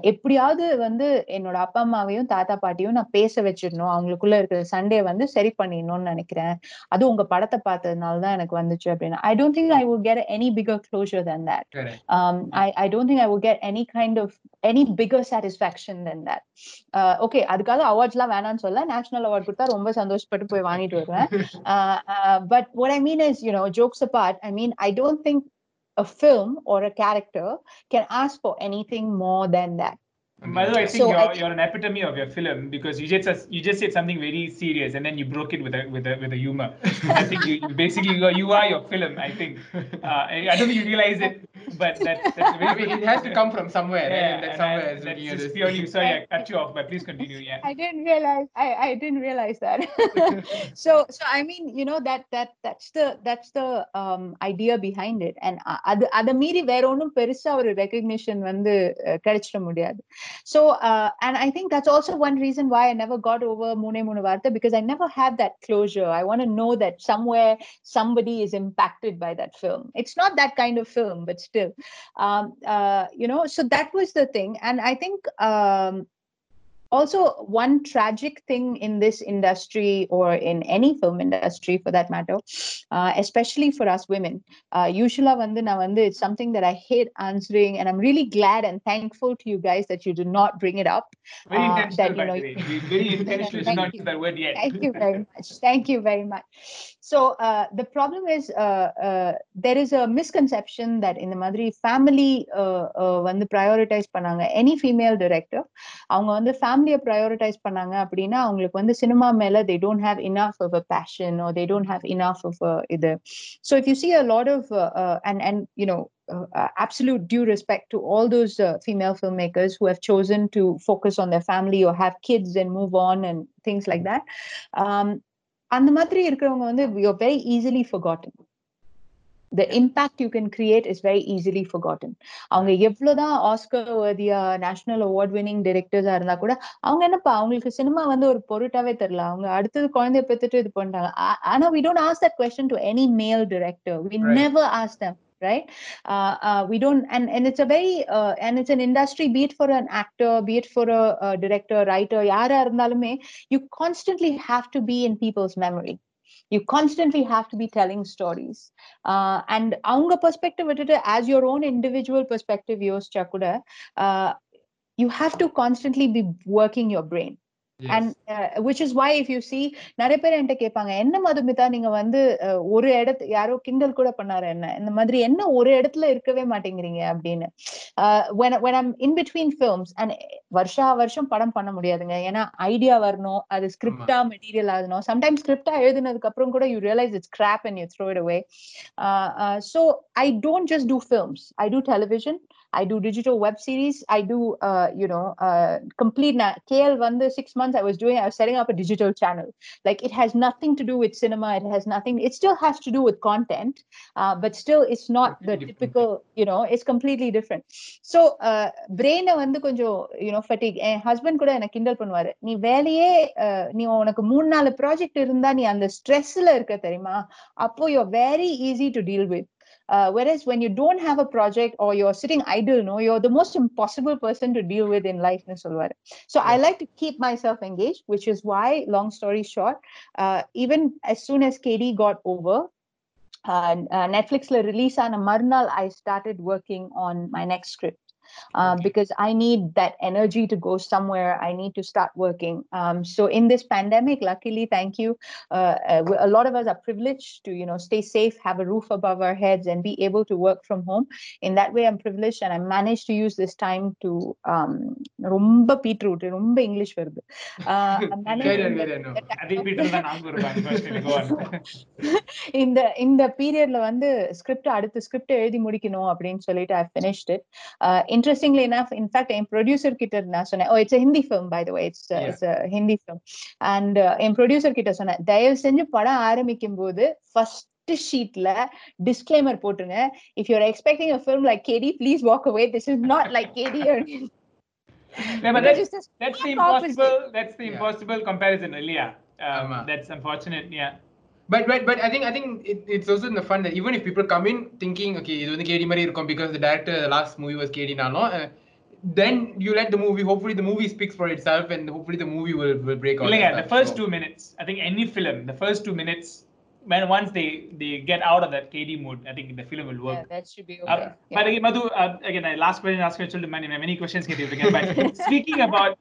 A: எப்படியாவது வந்து என்னோட அப்பா அம்மாவையும் தாத்தா பாட்டியும் நான் பேச வச்சிடணும். அவங்களுக்குள்ள இருக்கிற சண்டே வந்து சரி பண்ணிடணும்னு நினைக்கிறேன். அது உங்க படத்தை பார்த்ததுனால தான் எனக்கு வந்துச்சு அப்படின்னு. I don't think I would get any
B: bigger
A: closure I, I don't think I would get any kind of any bigger satisfaction than that. Uh, okay, அதுக்காக அவார்ட்ஸ் எல்லாம் வேணாம்னு சொல்ல நேஷனல் அவார்ட் கொடுத்தா ரொம்ப சந்தோஷப்பட்டு போய் வாங்கிட்டு வருவேன். what I mean is, you know, jokes apart, I mean, I don't think a film or a character can ask for anything more than that.
C: By the way, I think
A: So
C: you're,
A: think-
C: you're an epitome of your film because you just you just said something very serious and then you broke it with a with a with a humor. I think you, you basically you are, you are your film. I think uh, I, I don't think you realize it, but that, that's very
B: I mean, it has to come from somewhere, right?
C: Yeah,
B: And that
C: and
B: somewhere
C: I,
B: is
C: that's
B: looking at
C: just
B: this.
C: purely sorry I cut you off, but please continue. Yeah.
A: I didn't realize I, I didn't realize that. so so I mean, you know, that that that's the that's the um idea behind it. And அ- அது அதை மீறி வேற ஒன்றும் பெருசா ஒரு recognition வந்து அஹ், கிடைச்சிட முடியாது. So uh, and I think that's also one reason why I never got over Mune Mune Vartha because I never had that closure. I want to know that somewhere somebody is impacted by that film. It's not that kind of film, but still, um, uh, you know so that was the thing. And i think um, also one tragic thing in this industry or in any film industry for that matter uh, especially for us women uh, ushula it's something that i hate answering. And i'm really glad and thankful to you guys that you do not bring it up.
C: Very
A: uh,
C: intentional
A: that, you know,
C: very intentional not
A: you.
C: that word yet.
A: Thank you very much. Thank you very much. So uh, the problem is uh, uh, there is a misconception that in the Madri family uh, uh, வந்து prioritize பண்ணாங்க any female director அவங்க வந்து ஃபேமிலியை prioritise பண்ணாங்க அப்படின்னா அவங்களுக்கு வந்து cinema மேல they don't have enough of a passion or they don't have enough of a இது so if you see a lot of uh, uh, and and you know uh, uh, absolute due respect to all those uh, female filmmakers who have chosen to focus on their family or have kids and move on and things like that um அந்த மாதிரி இருக்கிறவங்க வந்து you're very easily forgotten the impact you can create is very easily forgotten அவங்க எவ்வளவுதான் Oscar வர்தியா national award winning டிரெக்டர்ஸா இருந்தா கூட அவங்க என்னப்பா அவங்களுக்கு சினிமா வந்து ஒரு பொருட்டாவே தெரியல அவங்க அடுத்தது குழந்தைய பெத்துட்டு இது ஆ- ஆனா don't ask that question to any male director we
B: Right.
A: never ask them right uh, uh, we don't and and it's a very uh, and it's an industry be it for an actor be it for a, a director writer யாரா இருந்தாலுமே you constantly have to be in people's memory you constantly have to be telling stories uh, and அவங்க perspective விட்டுட்டு as your own individual perspective யோசிச்சா கூட uh, you have to constantly be working your brain Uh, which is why if you see நிறைய பேர் என்கிட்ட கேட்பாங்க என்ன மதுமிதா நீங்க வந்து ஒரு இடத்து யாரோ கிண்டல் கூட பண்ணாரு என்ன? இந்த மாதிரி என்ன ஒரு இடத்துல இருக்கவே மாட்டேங்கிறீங்க? அப்படின்னு. when I'm in between films and வருஷா வருஷம் படம் பண்ண முடியாதுங்க. ஏன்னா ஐடியா வரணும் அது ஸ்கிரிப்டா மெட்டீரியல் ஆகணும். சம்டைம்ஸ் ஸ்கிரிப்டா எழுதுனதுக்கு அப்புறம் கூட you realise it's crap and you throw it away so I don't just do films I do television I do digital web series. I do, uh, you know, uh, complete. Na- KL one the six months I was doing, I was setting up a digital channel. Like it has nothing to do with cinema. It has nothing. It still has to do with content, uh, but still it's not the typical. You know, it's completely different. So uh, brain வந்து கொஞ்சம் you know fatigue. என் husband கூட எனக்கு கிண்டல் பண்ணுவாரு நீ வேலையே uh, நீ உனக்கு மூணு நாலு ப்ராஜெக்ட் இருந்தா நீ அந்த ஸ்ட்ரெஸ்ல இருக்க தெரியுமா அப்போ you're very easy to deal with. Uh, whereas when you don't have a project or you're sitting idle, no, you're the most impossible person to deal with in life. So I like to keep myself engaged, which is why, long story short, uh, even as soon as KD got over, uh, uh, Netflix release on a Marnal, I started working on my next script Uh,
C: Okay.
A: because I need that energy to go somewhere. I need to start working. Um, so in this pandemic, luckily, thank you, uh, uh, we- a lot of us are privileged to, you know, stay safe, have a roof above our heads, and be able to work from home. In that way, I'm privileged, and I managed to use this time to um, ரொம்ப beetroot ரொம்ப English வருது Uh, I managed
B: Carry on,
A: in the-
B: carry on, no.
A: the time
C: அதே
A: of-
C: Peter தான் நாங்க இருப்பாங்க first go on
A: இந்த இந்த பீரியட்ல வந்து ஸ்கிரிப்ட் அடுத்த ஸ்கிரிப்ட் எழுதி முடிக்கணும் அப்படின்னு சொல்லிட்டு I finished it interestingly enough in fact N producer கிட்ட நான் சொன்னேன் ஓ it's Hindi film by the way
B: it's.
A: It's Hindi film and N producer கிட்ட சொன்னேன் தயவு செஞ்சு படம் ஆரம்பிக்கும் போது ஃபர்ஸ்ட் ஷீட்ல டிஸ்க்ளைமர் போட்டுருங்க if you're expecting a film like KD please walk away this is not like KD
C: Yeah, but that's, that's the impossible that's the impossible comparison இல்லையா? Um,
B: ஆமா.
C: that's unfortunate yeah.
B: But but but I think I think it, it's also in the fun that even if people come in thinking okay இது வந்து கேடி மாதிரி இருக்கும் because the director the last movie was கேடி நாலும் uh, then you let the movie hopefully the movie speaks for itself and hopefully the movie will, will break out.
C: இல்லைங்க
B: and
C: the
B: stuff.
C: first
B: So,
C: two minutes I think any film the first two minutes when once they they get out of that KD mood I think the film will work
A: that should be
C: Uh,
A: okay.
C: But again, Madhu, uh, again, uh, last question, last question to many, many questions get you again. But speaking about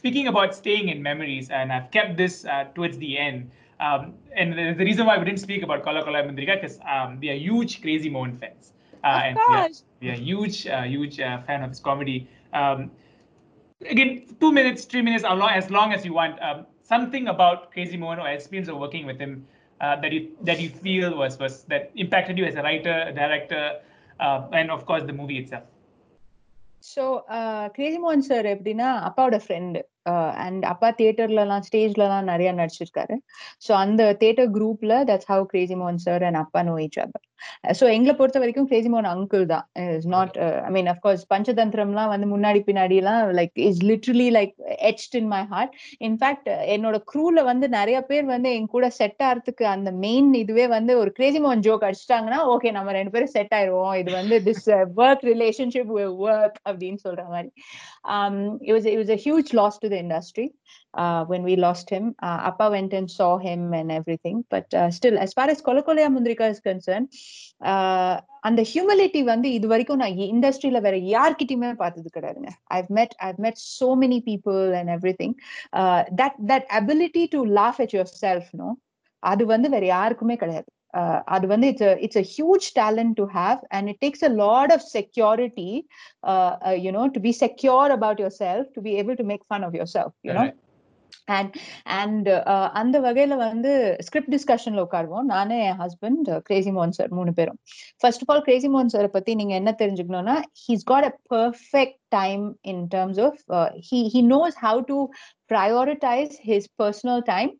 C: speaking about staying in memories, and I've kept this uh, towards the end. Um, and there's the reason why we didn't speak about Kola Kola Mandrika because um, we are huge Crazy Mohan fans. Uh,
A: Of
C: and we are,
A: course.
C: we are huge, uh, huge uh, fan of his comedy. Um, again, two minutes, three minutes, as long as, long as you want. Um, something about Crazy Mohan or experience of working with him uh, that you that you feel was was that impacted you as a writer, a director, uh, and of course the movie itself.
A: So Crazy மோகன் sir எப்படின்னா அப்பாவோட friend and அப்பா தியேட்டர்லலாம் ஸ்டேஜ்லலாம் நிறைய நடிச்சிருக்காரு. So அந்த theatre குரூப்ல that's how Crazy மோகன் sir and அப்பா நோ each ஸோ எங்களை பொறுத்த வரைக்கும் கிரேசி மோகன் அங்கிள் தான். Is not I mean of course பஞ்சதந்திரம்லாம் வந்து முன்னாடி பின்னாடி எல்லாம் like is literally like etched in my heart in fact என்னோட க்ரூல வந்து நிறைய பேர் வந்து என் கூட செட் ஆகிறதுக்கு அந்த மெயின் இதுவே வந்து ஒரு கிரேசி மோகன் ஜோக் அடிச்சிட்டாங்கன்னா ஓகே நம்ம ரெண்டு பேரும் செட் ஆயிருவோம். இது வந்து திஸ் ஒர்க் ரிலேஷன்ஷிப் ஒர்க் அப்படின்னு சொல்ற மாதிரி. It was it was a huge loss to the industry. Uh, when we lost him. Uh, appa went and saw him and everything. But uh, still as far as Kolakolaya Mundhirika is concerned uh, அந்த humility வந்து இது வரைக்கும் நான் இண்டஸ்ட்ரியில வேற யார்கிட்டயுமே பார்த்தது கிடையாதுங்க. I've met I've met so many people and everything that that ability to laugh at yourself no அது வந்து வேற யாருக்குமே கிடையாது. Uh, அது வந்து it's it's a huge talent to have and it takes a lot of security you know to be secure about yourself to be able to make fun of yourself you know? And and uh, அந்த வகையில வந்து script டிஸ்கஷன்ல உட்காருவோம். நானு என் husband Crazy மோகன் sir மூணு பேரும். ஃபர்ஸ்ட் ஆஃப் ஆல் கிரேசி மோகன் சாரை பத்தி நீங்க என்ன தெரிஞ்சுக்கணும்னா he's got a perfect time in terms of he he knows how to prioritise his personal time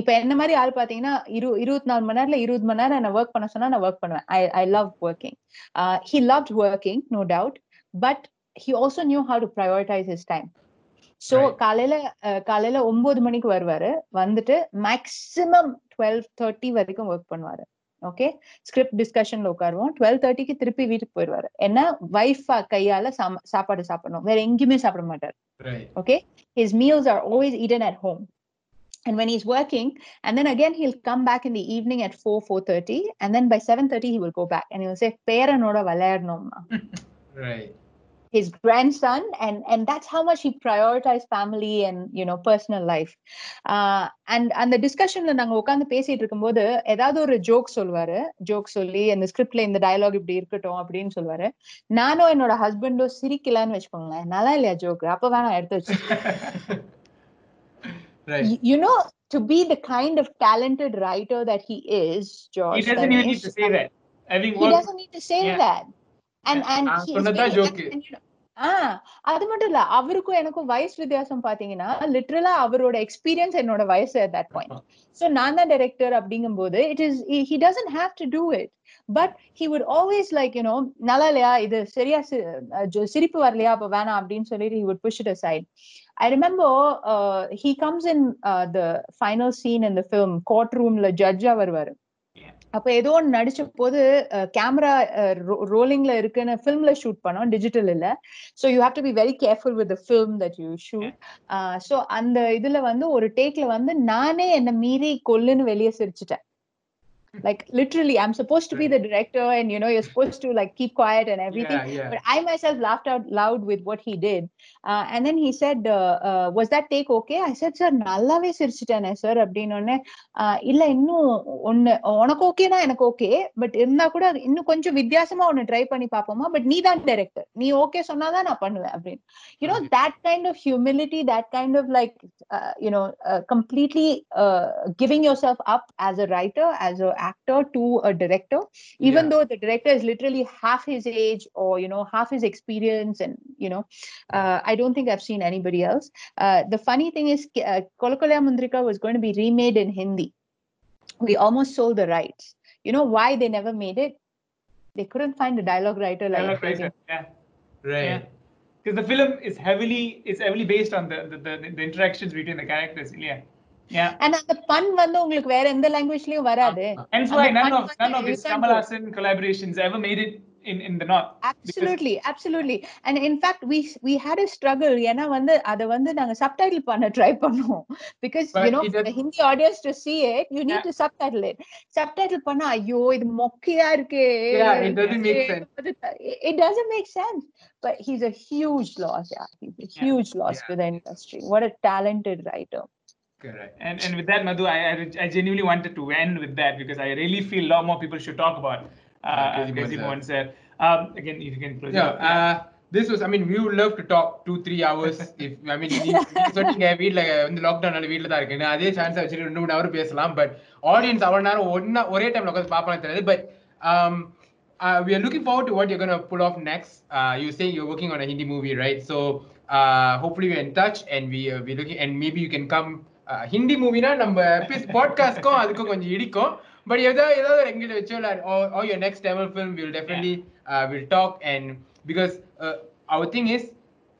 A: இப்ப என்ன மாதிரி ஆள் பாத்தீங்கன்னா இரு இருபத்தி நாலு மணி நேரத்துல இருபது மணி நேரம் என்ன ஒர்க் பண்ண சொன்னா நான் ஒர்க் பண்ணுவேன். I I love working he love working no doubt but he also knew how to prioritise his time
B: so.
A: காலையில காலையில ஒன்பது மணிக்கு வருவாரு. வந்துட்டு மேக்சிமம் டுவெல் தேர்ட்டி வரைக்கும் ஒர்க் பண்ணுவாரு. ஓகே ஸ்கிரிப்ட் டிஸ்கஷன்ல உட்காருவோம். டுவெல் தேர்ட்டிக்கு திருப்பி வீட்டுக்கு போயிடுவாரு ஏன்னா வைஃப் கையால சாப்பாடு சாப்பிடணும். வேற எங்கேயுமே சாப்பிட மாட்டாரு. Okay? His meals are always eaten at home. And when he's working and then again he'll come back in the evening at 4 4.30 and then by 7.30 he will go back. And he'll say பேரனோட விளையாடணும்னா
B: Right.
A: his grandson and and that's how much he prioritized family and you know personal life uh, and அந்த டிஸ்கஷன்ல நாங்க உட்கார்ந்து பேசிட்டு இருக்கும்போது ஏதாவது ஒரு joke சொல்லுவாரு joke சொல்லி அந்த ஸ்கிரிப்ட்ல இந்த டயலாக் இப்படி இருக்கட்டும் அப்படின்னு சொல்லுவாரு நானும் என்னோட ஹஸ்பண்டும் சிரிக்கலான்னு வச்சுக்கோங்களேன் நல்லா இல்லையா ஜோக் அப்ப வேணாம் எடுத்து வச்சு
B: right.
A: y- you know to be the kind of talented writer that he is george
C: He doesn't even need
A: Ganesh,
C: to say that. Having
A: he
C: worked,
A: doesn't need to say
C: Yeah.
A: that
B: Ah,
A: ஆஹ் அது மட்டும் இல்ல அவருக்கும் எனக்கும் வயசு வித்தியாசம் பாத்தீங்கன்னா லிட்டரலா அவரோட experience என்னோட வயசு at that point so நான் தான் டைரக்டர் அப்படிங்கும்போது it is he doesn't have to do it but he would always like you know நல்லா இல்லையா இது சரியா சி- சிரிப்பு வரலையா அப்ப வேணாம் அப்படின்னு சொல்லிட்டு push it aside I remember uh, he comes in uh, the final scene in the film courtroomல ஜட்ஜா வருவாரு
C: Yeah.
A: அப்ப ஏதோ ஒன்று நடிச்ச போது கேமரா ரோலிங்ல இருக்குன்னு ஃபிலிம்ல ஷூட் பண்ணோம் டிஜிட்டல் இல்ல. So you have to be very careful with film that you shoot so அந்த இதுல வந்து ஒரு டேக்ல வந்து நானே என்ன மீறி கொல்லுன்னு வெளியே சிரிச்சிட்டேன். like literally i'm supposed to be the director and you know you're supposed to like keep quiet and everything
B: Yeah, yeah.
A: but i myself laughed out loud with what he did uh, and then he said uh, uh, was that take okay i said sir நல்லாவே சிரிச்சிட்டேனே sir அப்படின்னு உடனே "ஆஹ் இல்ல இன்னும் ஒண்ணு உனக்கு ஓகேனா எனக்கு okay but இருந்தா கூட அது இன்னும் கொஞ்சம் வித்தியாசமா ஒண்ணு ட்ரை பண்ணி பாப்போமா பட் நீ தான் டைரக்டர் நீ ஓகே சொன்னாதான் நான் பண்ணுவேன் அப்படின்னு you know that kind of humility that kind of like uh, you know uh, completely uh, giving yourself up as a writer as a actor to a director even
B: Yeah.
A: though the director is literally half his age or you know half his experience and you know uh, i don't think i've seen anybody else uh, the funny thing is uh, kolakolaya mundrika was going to be remade in hindi we almost sold the rights you know why they never made it they couldn't find a dialogue writer like
C: dialogue writer, yeah.
B: Right.
C: Because the film is heavily is heavily based on the the, the, the interactions between the characters. Yeah. Yeah.
A: and அந்த பண் வந்து உங்களுக்கு வேற எந்த லாங்குவேஜ்லயும் வராது
C: Hence
A: And
C: why
A: the
C: none
A: fun
C: of
A: was
C: none
A: that
C: of
A: you
C: his
A: can't
C: Kamal
A: do-
C: Hassan collaborations ever made it in, in the north.
A: absolutely absolutely and in fact we we had a struggle ஏன்னா வந்து அத வந்து நாங்க subtitle பண்ண try பண்ணோம் because
B: But
A: you know
B: it
A: for
B: does-
A: the hindi audience to see it you need
C: Yeah.
A: to subtitle it subtitle பண்ணா ஐயோ இது மொக்கையா இருக்கே
B: Yeah, it doesn't make sense.
A: It- it doesn't make sense but he's a huge loss yeah he's a
C: Yeah.
A: huge loss
B: Yeah.
A: to the industry what a talented writer
B: Correct.
C: And and with that, Madhu, I, I I genuinely wanted to end with that because I really feel a lot more people should talk about uh,
B: Uh,
C: uh,
B: Crazy
C: Crazy
B: Moments,
C: Moments there. Um, again, if you can close it
B: Yeah,
C: up.
B: uh, this was, I mean, we would love to talk two, three hours. if I mean, நீ- நீங்க சொன்னீங்க வீட்ல வந்து லாக்டவுனால வீட்ல தான் இருக்கேன் அதே chance வச்சுட்டு ரெண்டு மூணு ஹவர் பேசலாம் பட் ஆடியன்ஸ் அவ்வளவு நேரம் ஒன்னா ஒரே டைம்ல உட்காந்து பாப்பாங்க தெரியாது but um uh, we are looking forward to what you're going to pull off next. Uh, you say you're working on a Hindi movie, right? So uh, hopefully we're in touch and we uh, we're looking and maybe you can come. Uh, Hindi மூவினா நம்ம பாட்காஸ்ட்க்கும் அதுக்கும் கொஞ்சம் இடிக்கும் but ஏதாவது ஏதாவது எங்கிட்ட வச்சோ or your next Tamil film will definitely uh, will talk and because uh, our thing is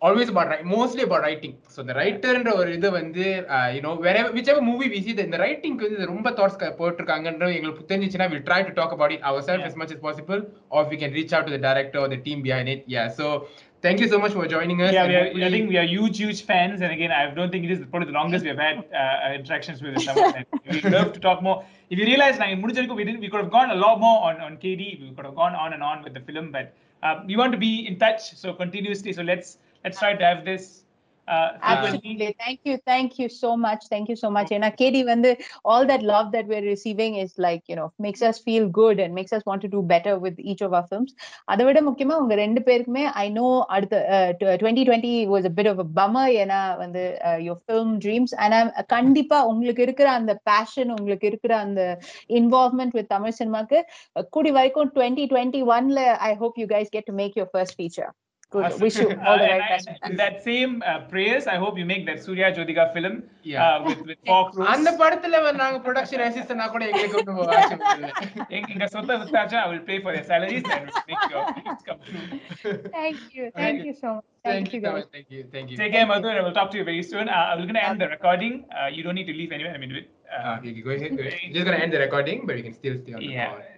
B: always about write, mostly about writing so the writer ன்ற ஒரு இது வந்து uh, whichever movie we see the இந்த writing க்கு வந்து ரொம்ப க- போட்டிருக்காங்கன்ற எங்களுக்கு தெரிஞ்சிச்சுன்னா try to talk about it ourselves
C: Yeah.
B: as much as possible or if we can reach out to the director or the team behind it yeah so thank you so much for joining us.
C: Yeah, we are, we,
B: I
C: think we are huge, huge fans. And again, I don't think it is probably the longest we have had uh, uh interactions with someone. we love to talk more. If you realize, like, we didn't, we could have gone a lot more on, on KD. We could have gone on and on with the film, but um, we want to be in touch. So continuously, so let's let's try to have this Uh, frequently.
A: Absolutely. Thank you. Thank you so much. Thank you so much. And Katie, when the all that love that we're receiving is like, you know, makes us feel good and makes us want to do better with each of our films. அதை விட முக்கியமா உங்க ரெண்டு பேருக்குமே I know அடுத்த twenty twenty was a bit of bummer ஏன்னா வந்து your film dreams and கண்டிப்பா உங்களுக்கு இருக்கிற அந்த பேஷன் உங்களுக்கு இருக்கிற அந்த இன்வால்வ்மெண்ட் வித் தமிழ் சினிமாக்கு கூடி வரைக்கும் டுவெண்ட்டி டுவெண்ட்டி ஒன்ல I hope you guys get to make your first feature Good
B: Awesome.
A: Wish you all the
C: Uh,
A: right
C: and
A: best
C: I- in that same uh, prayers, I hope you make that Surya Jyotika film
B: Yeah.
C: uh, with with four crores.
B: அந்த படத்துல வந்து நாங்க production assistant கூட எங்களுக்கு ஒன்றும் ஆட்சேபம் இல்லை.
C: எங்க- எங்க சொத்தை வித்தாச்சா, I will pay for their salaries and we'll make your dreams come true.
A: Thank you. Thank you so much. Thank,
B: Thank
A: you
B: you so
A: guys.
B: much. Thank you. Thank you.
C: Take care, Madhu, and I will talk to you very soon. Uh, we're going to end the recording. Uh, you don't need to leave anywhere. I mean, with, uh,
B: Uh, okay, go ahead. Go ahead. Just gonna end the recording, but you can still stay on the
C: yeah.
B: call.
C: it's-